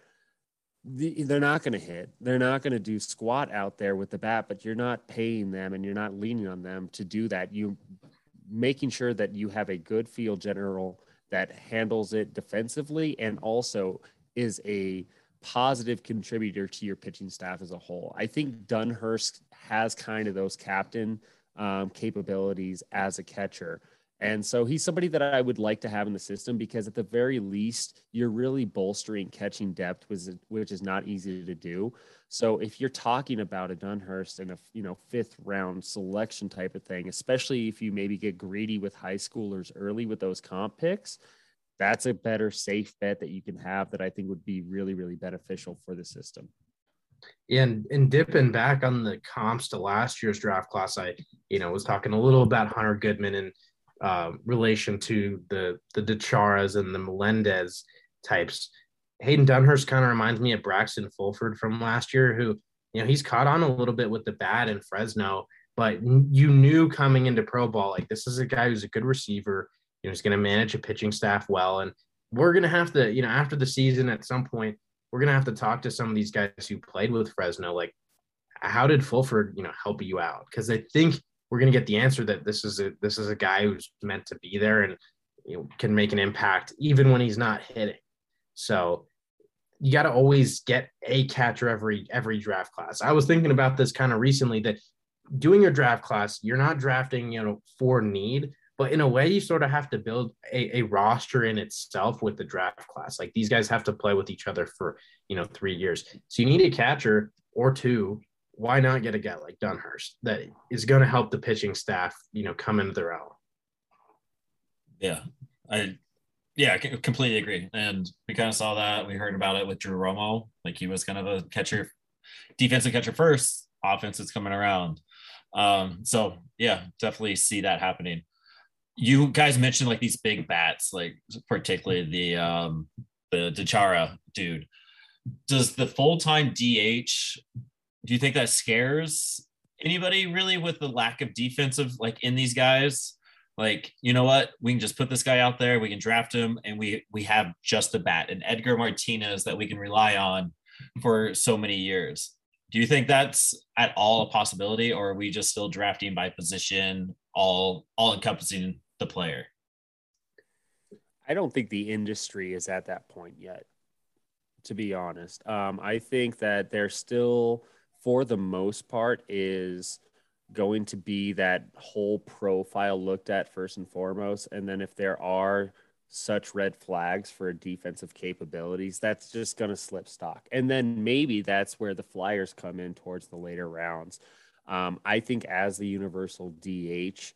the, they're not going to hit. They're not going to do squat out there with the bat, but you're not paying them and you're not leaning on them to do that. You making sure that you have a good field general that handles it defensively and also is a positive contributor to your pitching staff as a whole. I think Dunhurst has kind of those captain um, capabilities as a catcher. And so he's somebody that I would like to have in the system because at the very least, you're really bolstering catching depth, which is not easy to do. So if you're talking about a Dunhurst and a you know fifth round selection type of thing, especially if you maybe get greedy with high schoolers early with those comp picks, that's a better safe bet that you can have that I think would be really, really beneficial for the system. And and dipping back on the comps to last year's draft class, I you know was talking a little about Hunter Goodman in uh, relation to the the DiChiaras and the Melendez types. Hayden Dunhurst kind of reminds me of Braxton Fulford from last year, who you know he's caught on a little bit with the bat in Fresno, but you knew coming into pro ball like this is a guy who's a good receiver you know, he's going to manage a pitching staff well. And we're going to have to, you know, after the season at some point, we're going to have to talk to some of these guys who played with Fresno. Like, how did Fulford, you know, help you out? Because I think we're going to get the answer that this is a this is a guy who's meant to be there and you know, can make an impact even when he's not hitting. So you got to always get a catcher every every draft class. I was thinking about this kind of recently that doing your draft class, you're not drafting, you know, for need, but in a way you sort of have to build a, a, roster in itself with the draft class like these guys have to play with each other for you know three years so you need a catcher or two why not get a guy like dunhurst that is going to help the pitching staff you know come into their own? Yeah i yeah i completely agree. And we kind of saw that. We heard about it with drew romo. Like he was kind of a catcher defensive catcher first. Offense is coming around. Um so yeah definitely see that happening. You guys mentioned like these big bats, like particularly the um the DiChiara dude. Does the full time DH? Do you think that scares anybody really with the lack of defensive like in these guys? Like, you know what? We can just put this guy out there. We can draft him, and we we have just a bat, and Edgar Martinez that we can rely on for so many years. Do you think that's at all a possibility, or are we just still drafting by position, all all encompassing the player? I don't think the industry is at that point yet, to be honest. Um, I think that they're still, for the most part, is going to be that whole profile looked at first and foremost. And then if there are such red flags for defensive capabilities, that's just going to slip stock. And then maybe that's where the Flyers come in towards the later rounds. Um, I think as the universal DH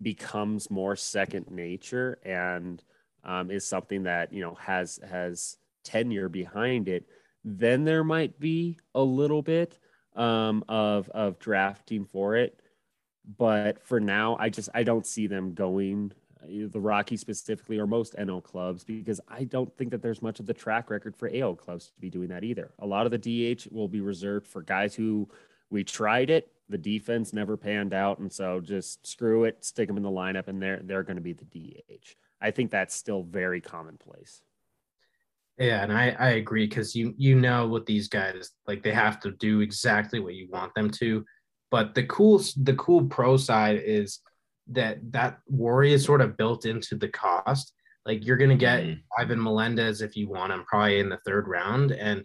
becomes more second nature and um, is something that you know has has tenure behind it, then there might be a little bit um, of of drafting for it. But for now, I just I don't see them going the Rockies specifically or most NL clubs because I don't think that there's much of the track record for AL clubs to be doing that either. A lot of the DH will be reserved for guys who we tried it, the defense never panned out, and so just screw it, stick them in the lineup, and they're they're going to be the DH. I think that's still very commonplace. Yeah, and I, I agree because you you know what these guys like they have to do exactly what you want them to. But the cool the cool pro side is that that worry is sort of built into the cost. Like you're gonna get mm. Ivan Melendez if you want him probably in the third round. And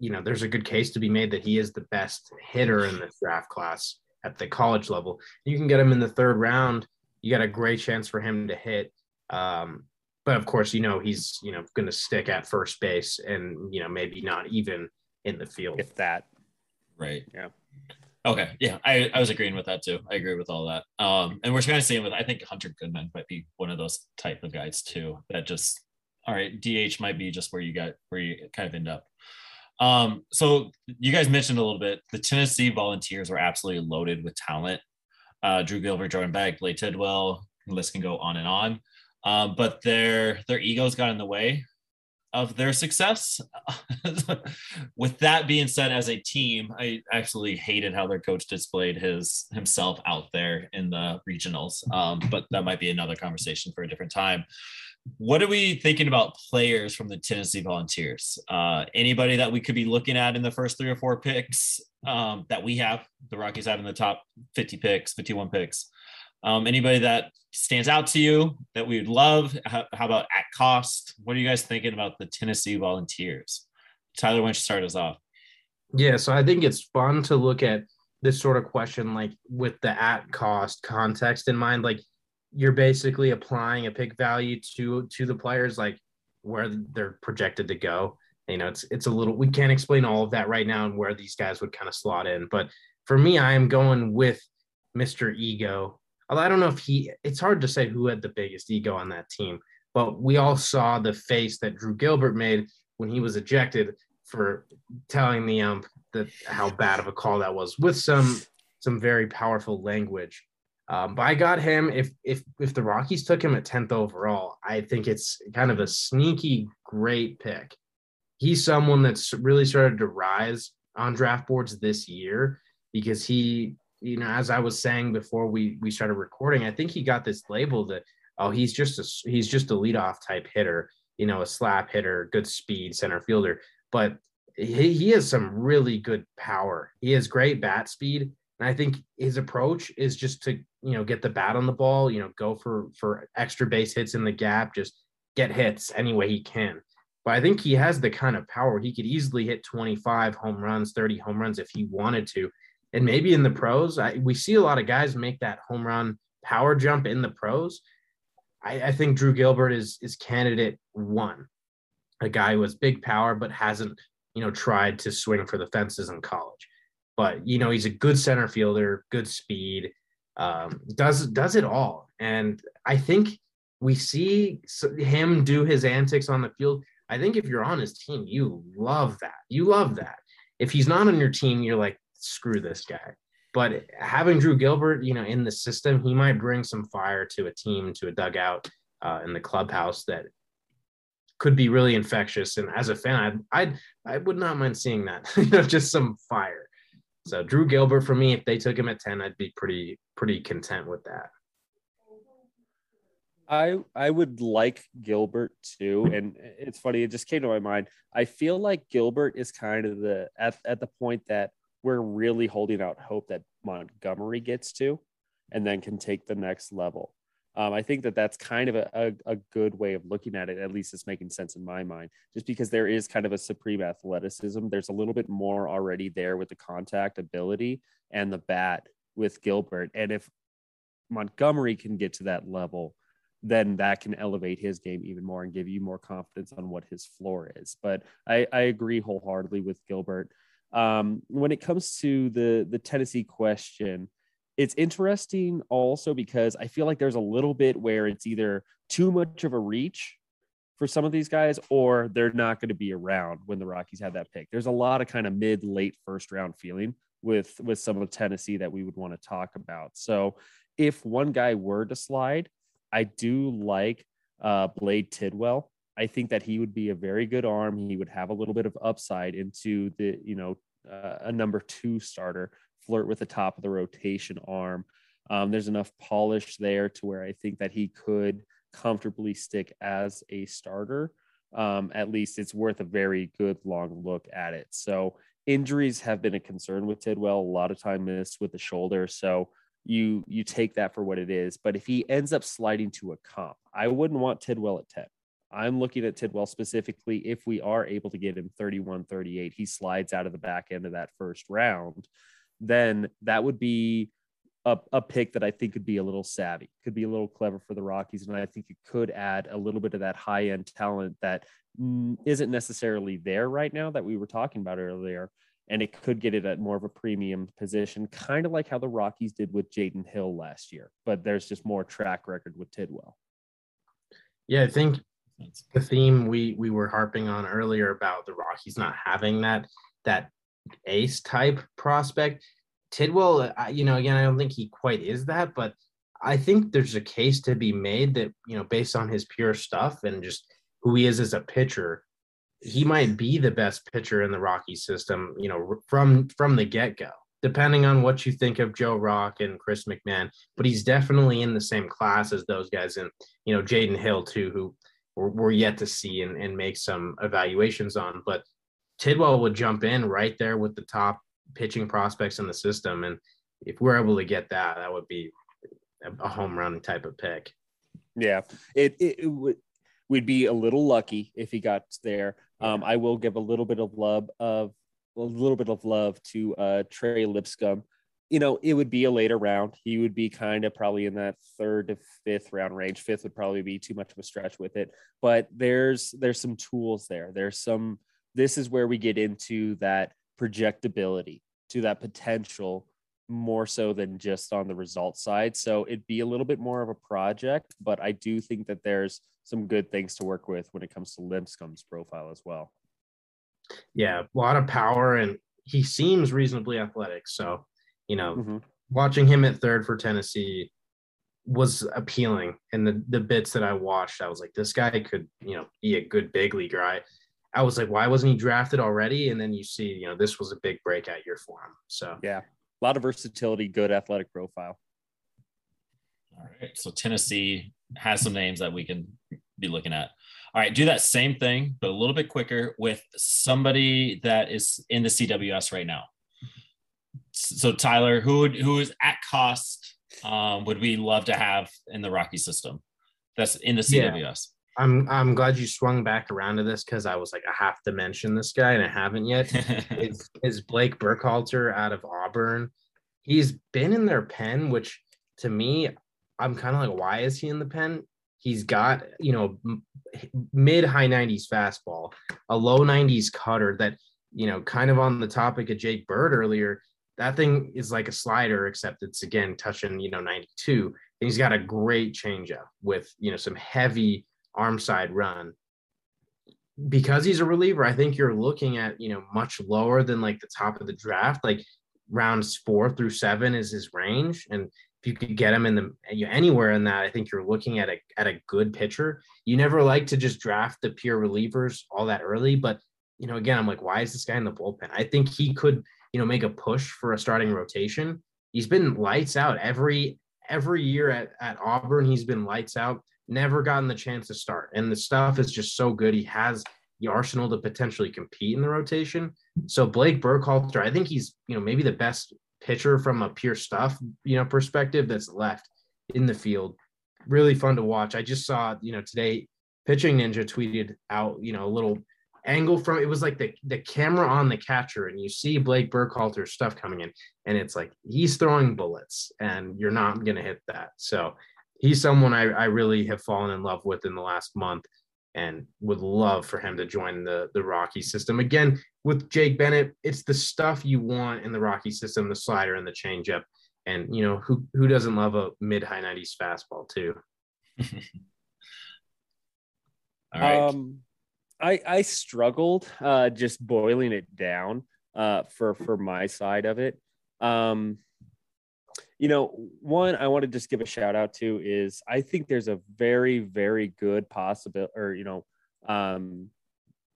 you know, there's a good case to be made that he is the best hitter in this draft class at the college level. You can get him in the third round. You got a great chance for him to hit. Um, but of course, you know he's you know going to stick at first base and you know maybe not even in the field. If that, right? Yeah. Okay. Yeah, I, I was agreeing with that too. I agree with all that. Um, and we're kind of seeing with I think Hunter Goodman might be one of those type of guys too. That just all right, DH might be just where you got where you kind of end up. Um, so you guys mentioned a little bit the Tennessee Volunteers were absolutely loaded with talent. Uh, Drew Gilbert, Jordan Beck, Blade Tidwell, list can go on and on. Um, but their their egos got in the way of their success. With that being said, as a team, I actually hated how their coach displayed his himself out there in the regionals. Um, but that might be another conversation for a different time. What are we thinking about players from the Tennessee Volunteers? Uh, anybody that we could be looking at in the first three or four picks um, that we have, the Rockies have in the top 50 picks, 51 picks. Um, anybody that stands out to you that we would love? How, how, about at cost? What are you guys thinking about the Tennessee Volunteers? Tyler, why don't you start us off? Yeah, so I think it's fun to look at this sort of question like with the at cost context in mind. Like you're basically applying a pick value to to the players, like where they're projected to go. You know, it's it's a little we can't explain all of that right now and where these guys would kind of slot in. But for me, I am going with Mr. Ego I don't know if he, it's hard to say who had the biggest ego on that team, but we all saw the face that Drew Gilbert made when he was ejected for telling the ump that how bad of a call that was with some some very powerful language. Um, but I got him. If if if the Rockies took him at tenth overall, I think it's kind of a sneaky great pick. He's someone that's really started to rise on draft boards this year because he you know, as I was saying before we we started recording, I think he got this label that oh, he's just a he's just a leadoff type hitter, you know, a slap hitter, good speed center fielder, but he, he has some really good power. He has great bat speed, and I think his approach is just to you know get the bat on the ball, you know, go for for extra base hits in the gap, just get hits any way he can. But I think he has the kind of power he could easily hit 25 home runs, 30 home runs if he wanted to and maybe in the pros, I, we see a lot of guys make that home run power jump in the pros. I, I think Drew Gilbert is is candidate one, a guy who has big power but hasn't you know tried to swing for the fences in college. But you know he's a good center fielder, good speed, um, does does it all, and I think we see him do his antics on the field. I think if you're on his team, you love that. You love that. If he's not on your team, you're like, screw this guy. But having Drew Gilbert, you know, in the system, he might bring some fire to a team, to a dugout uh, in the clubhouse that could be really infectious. And as a fan, I'd, I'd I would not mind seeing that, you know, just some fire. So Drew Gilbert for me, if they took him at 10, I'd be pretty, pretty content with that. I I would like Gilbert too, and it's funny. It just came to my mind. I feel like Gilbert is kind of the at, at the point that we're really holding out hope that Montgomery gets to, and then can take the next level. Um, I think that that's kind of a, a, a, good way of looking at it. At least it's making sense in my mind, just because there is kind of a supreme athleticism. There's a little bit more already there with the contact ability and the bat with Gilbert. And if Montgomery can get to that level, then that can elevate his game even more and give you more confidence on what his floor is. But I, I agree wholeheartedly with Gilbert. Um, when it comes to the the Tennessee question, it's interesting also because I feel like there's a little bit where it's either too much of a reach for some of these guys or they're not going to be around when the Rockies have that pick. There's a lot of kind of mid late first round feeling with with some of Tennessee that we would want to talk about. So if one guy were to slide, I do like uh, Blade Tidwell. I think that he would be a very good arm. He would have a little bit of upside into the, you know, uh, a number two starter, flirt with the top of the rotation arm. Um, there's enough polish there to where I think that he could comfortably stick as a starter. Um, at least it's worth a very good long look at it. So injuries have been a concern with Tidwell. A lot of time missed with the shoulder. So you you take that for what it is. But if he ends up sliding to a comp, I wouldn't want Tidwell at 10. I'm looking at Tidwell specifically if we are able to get him 31 38, he slides out of the back end of that first round, then that would be a, a pick that I think could be a little savvy, could be a little clever for the Rockies. And I think it could add a little bit of that high end talent that isn't necessarily there right now that we were talking about earlier and it could get it at more of a premium position, kind of like how the Rockies did with Jaden Hill last year. But there's just more track record with Tidwell. Yeah, I think the theme we we were harping on earlier about the Rockies not having that that ace type prospect. Tidwell, you know, again, I don't think he quite is that, but I think there's a case to be made that you know, based on his pure stuff and just who he is as a pitcher, he might be the best pitcher in the Rocky system, you know, from from the get go. Depending on what you think of Joe Rock and Chris McMahon, but he's definitely in the same class as those guys, and you know Jaden Hill too, who we're, we're yet to see and, and make some evaluations on. But Tidwell would jump in right there with the top pitching prospects in the system, and if we're able to get that, that would be a home run type of pick. Yeah, it it, it would we'd be a little lucky if he got there. Um, I will give a little bit of love of a little bit of love to uh, Trey Lipscomb. You know, it would be a later round. He would be kind of probably in that third to fifth round range. Fifth would probably be too much of a stretch with it. But there's there's some tools there. There's some. This is where we get into that projectability, to that potential more so than just on the result side. So it'd be a little bit more of a project, but I do think that there's some good things to work with when it comes to Lipscomb's profile as well. Yeah, a lot of power, and he seems reasonably athletic. So, you know, mm-hmm. watching him at third for Tennessee was appealing. And the the bits that I watched, I was like, this guy could, you know, be a good big leaguer. I I was like, why wasn't he drafted already? And then you see, you know, this was a big breakout year for him. So yeah, a lot of versatility, good athletic profile. All right. So Tennessee has some names that we can be looking at. All right, do that same thing, but a little bit quicker with somebody that is in the CWS right now. So Tyler, who would, who is at cost um, would we love to have in the Rocky system? That's in the CWS. Yeah. I'm I'm glad you swung back around to this because I was like, I have to mention this guy and I haven't yet. is, is Blake Burkhalter out of Auburn? He's been in their pen, which to me, I'm kind of like, why is he in the pen? He's got you know mid high 90s fastball, a low 90s cutter that you know kind of on the topic of Jake Bird earlier. That thing is like a slider, except it's again touching you know 92. And he's got a great changeup with you know some heavy arm side run. Because he's a reliever, I think you're looking at, you know, much lower than like the top of the draft. Like rounds four through seven is his range. And if you could get him in the anywhere in that, I think you're looking at a at a good pitcher. You never like to just draft the pure relievers all that early, but you know, again, I'm like, why is this guy in the bullpen? I think he could you know, make a push for a starting rotation. He's been lights out every every year at, at Auburn. He's been lights out, never gotten the chance to start. And the stuff is just so good. He has the arsenal to potentially compete in the rotation. So Blake Burkhalter, I think he's, you know, maybe the best pitcher from a pure stuff, you know, perspective that's left in the field. Really fun to watch. I just saw, you know, today pitching ninja tweeted out, you know, a little angle from it was like the the camera on the catcher and you see Blake Burkhalter's stuff coming in and it's like he's throwing bullets and you're not going to hit that. So he's someone I, I really have fallen in love with in the last month and would love for him to join the the Rocky system. Again, with Jake Bennett, it's the stuff you want in the Rocky system, the slider and the changeup. And you know, who who doesn't love a mid high 90s fastball too? All right. Um, I I struggled uh, just boiling it down uh, for for my side of it. Um, you know, one I want to just give a shout out to is I think there's a very very good possibility, or you know, um,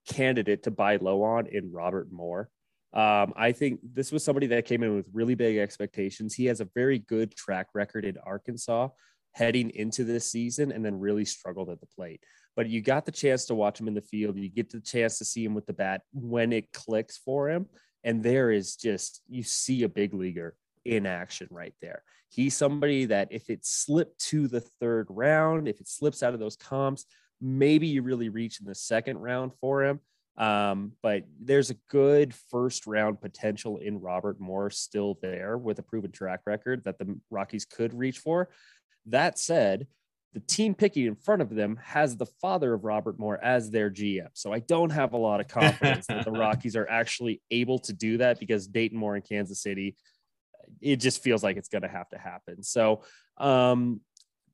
candidate to buy low on in Robert Moore. Um, I think this was somebody that came in with really big expectations. He has a very good track record in Arkansas heading into this season and then really struggled at the plate but you got the chance to watch him in the field. You get the chance to see him with the bat when it clicks for him. And there is just, you see a big leaguer in action right there. He's somebody that if it slipped to the third round, if it slips out of those comps, maybe you really reach in the second round for him. Um, but there's a good first round potential in Robert Moore still there with a proven track record that the Rockies could reach for. That said, the team picking in front of them has the father of Robert Moore as their GM. So I don't have a lot of confidence that the Rockies are actually able to do that because Dayton Moore in Kansas City, it just feels like it's going to have to happen. So um,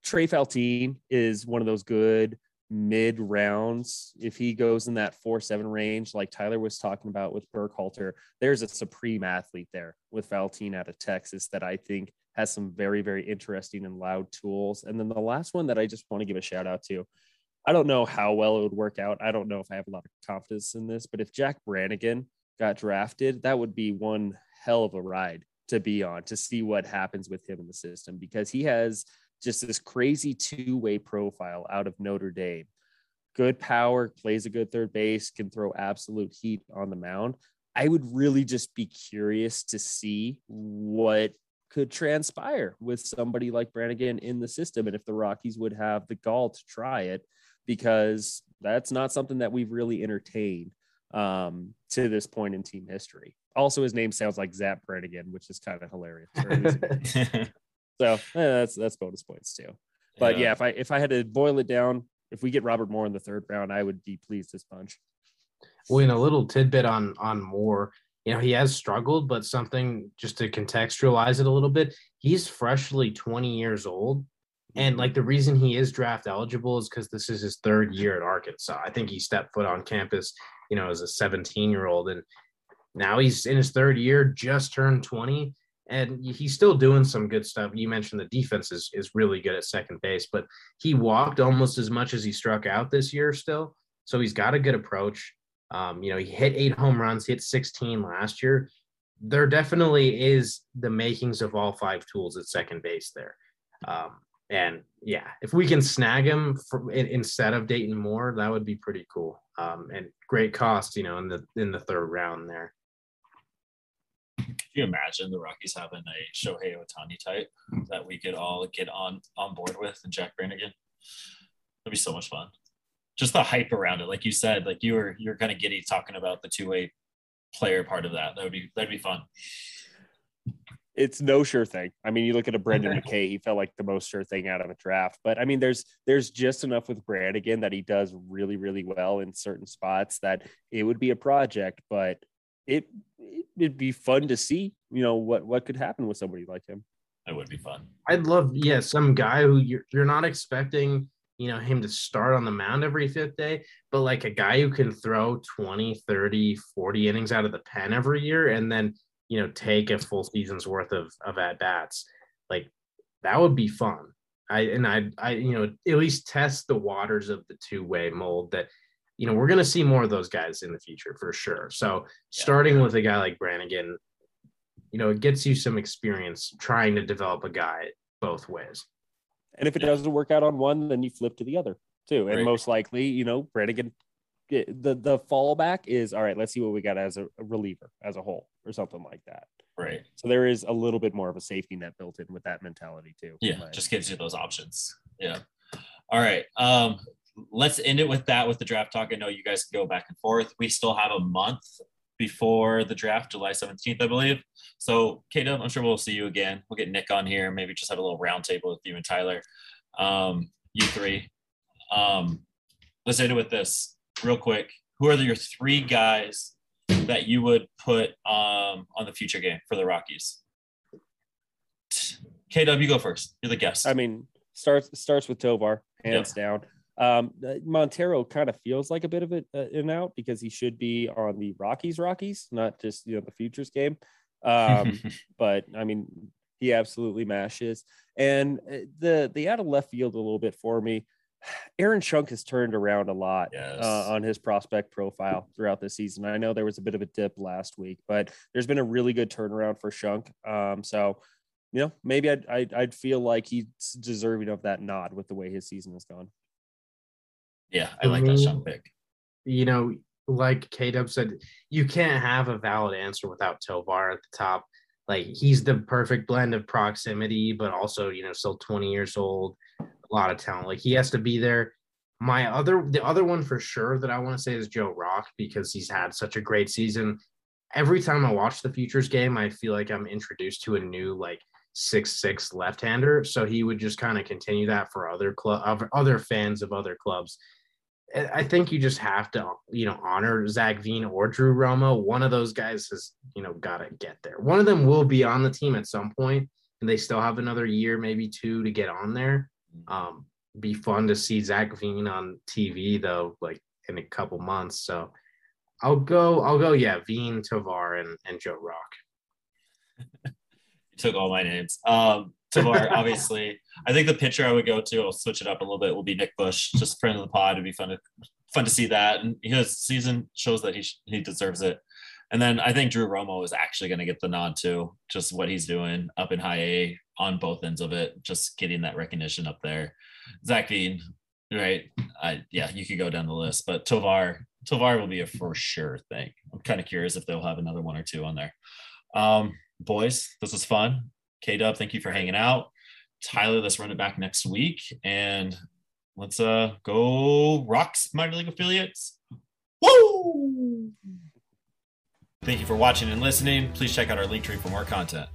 Trey Faltine is one of those good mid rounds. If he goes in that four seven range, like Tyler was talking about with Burkhalter, there's a supreme athlete there with Faltine out of Texas that I think has some very, very interesting and loud tools. And then the last one that I just want to give a shout out to, I don't know how well it would work out. I don't know if I have a lot of confidence in this, but if Jack Brannigan got drafted, that would be one hell of a ride to be on to see what happens with him in the system because he has just this crazy two way profile out of Notre Dame. Good power, plays a good third base, can throw absolute heat on the mound. I would really just be curious to see what could transpire with somebody like Brannigan in the system and if the Rockies would have the gall to try it because that's not something that we've really entertained um, to this point in team history. Also, his name sounds like Zapp Brannigan, which is kind of hilarious. so eh, that's that's bonus points too. But yeah. yeah, if I if I had to boil it down, if we get Robert Moore in the third round, I would be pleased as punch. Well, in a little tidbit on on Moore, you know, he has struggled, but something just to contextualize it a little bit, he's freshly 20 years old. And like the reason he is draft eligible is because this is his third year at Arkansas. I think he stepped foot on campus, you know, as a 17 year old. And now he's in his third year, just turned 20. And he's still doing some good stuff. You mentioned the defense is, is really good at second base, but he walked almost as much as he struck out this year still. So he's got a good approach. Um, you know, he hit eight home runs, he hit 16 last year. There definitely is the makings of all five tools at second base there. Um, and yeah, if we can snag him for, in, instead of Dayton Moore, that would be pretty cool. Um, and great cost, you know, in the in the third round there. Can you imagine the Rockies having a Shohei Ohtani type that we could all get on on board with and Jack Brannigan? That'd be so much fun just the hype around it, like you said, like you were you're kind of giddy talking about the two way player part of that. That would be that'd be fun. It's no sure thing. I mean, you look at a Brendan McKay, he felt like the most sure thing out of a draft. But I mean, there's there's just enough with Brannigan that he does really, really well in certain spots that it would be a project, but it it'd be fun to see, you know, what what could happen with somebody like him. That would be fun. I'd love, yeah, some guy who you're you're not expecting you know him to start on the mound every fifth day but like a guy who can throw 20 30 40 innings out of the pen every year and then you know take a full season's worth of of at bats like that would be fun. I and i i you know at least test the waters of the two way mold that you know we're going to see more of those guys in the future for sure. So starting with a guy like brannigan you know, it gets you some experience trying to develop a guy both ways. And if it doesn't work out on one, then you flip to the other too. And Right. most likely, you know, Brannigan, the the fallback is all right. Let's see what we got as a, reliever as a whole, or something like that. Right. So there is a little bit more of a safety net built in with that mentality too. Yeah, just gives you those options. Yeah. All right. Um, let's end it with that with the draft talk. I know you guys can go back and forth. We still have a month before the draft, July 17th, I believe. So, Kate, I'm sure we'll see you again. We'll get Nick on here, maybe just have a little roundtable with you and Tyler. Um, you three. Um, let's end it with this real quick. Who are your three guys that you would put um, on the future game for the Rockies? K Dub, you go first. You're the guest. I mean, starts starts with Tovar, hands down. Um, uh, Montero kind of feels like a bit of uh, an out because he should be on the Rockies, Rockies, not just you know the futures game. Um, but I mean, he absolutely mashes. And uh, the the out of left field a little bit for me. Aaron Schunk has turned around a lot Yes. uh, on his prospect profile throughout the season. I know there was a bit of a dip last week, but there's been a really good turnaround for Schunk. Um, so you know, maybe I'd, I'd I'd feel like he's deserving of that nod with the way his season has gone. Yeah, I like that shot pick. You know, like K Dub said, you can't have a valid answer without Tovar at the top. Like he's the perfect blend of proximity, but also, you know, still 20 years old, a lot of talent. Like he has to be there. My other the other one for sure that I want to say is Joe Rock because he's had such a great season. Every time I watch the futures game, I feel like I'm introduced to a new like six six left hander. So he would just kind of continue that for other club other fans of other clubs. I think you just have to, you know, honor Zac Veen or Drew Romo. One of those guys has, you know, got to get there. One of them will be on the team at some point, and they still have another year, maybe two, to get on there. Um, be fun to see Zac Veen on TV though, like in a couple months. So I'll go, I'll go, yeah, Veen, Tovar, and and Joe Rock. You took all my names. Um, Tovar, obviously. I think the pitcher I would go to, I'll switch it up a little bit, will be Nick Bush, just friend of the pod. It'd be fun to fun to see that. And his season shows that he he deserves it. And then I think Drew Romo is actually going to get the nod too. Just what he's doing up in high A on both ends of it, just getting that recognition up there. Zac Veen, right? I yeah, you could go down the list, but Tovar, Tovar will be a for sure thing. I'm kind of curious if they'll have another one or two on there. Um, boys, this was fun. K Dub, thank you for hanging out. Tyler, let's run it back next week and let's uh go Rocks minor league affiliates. Woo! Thank you for watching and listening. Please check out our link tree for more content.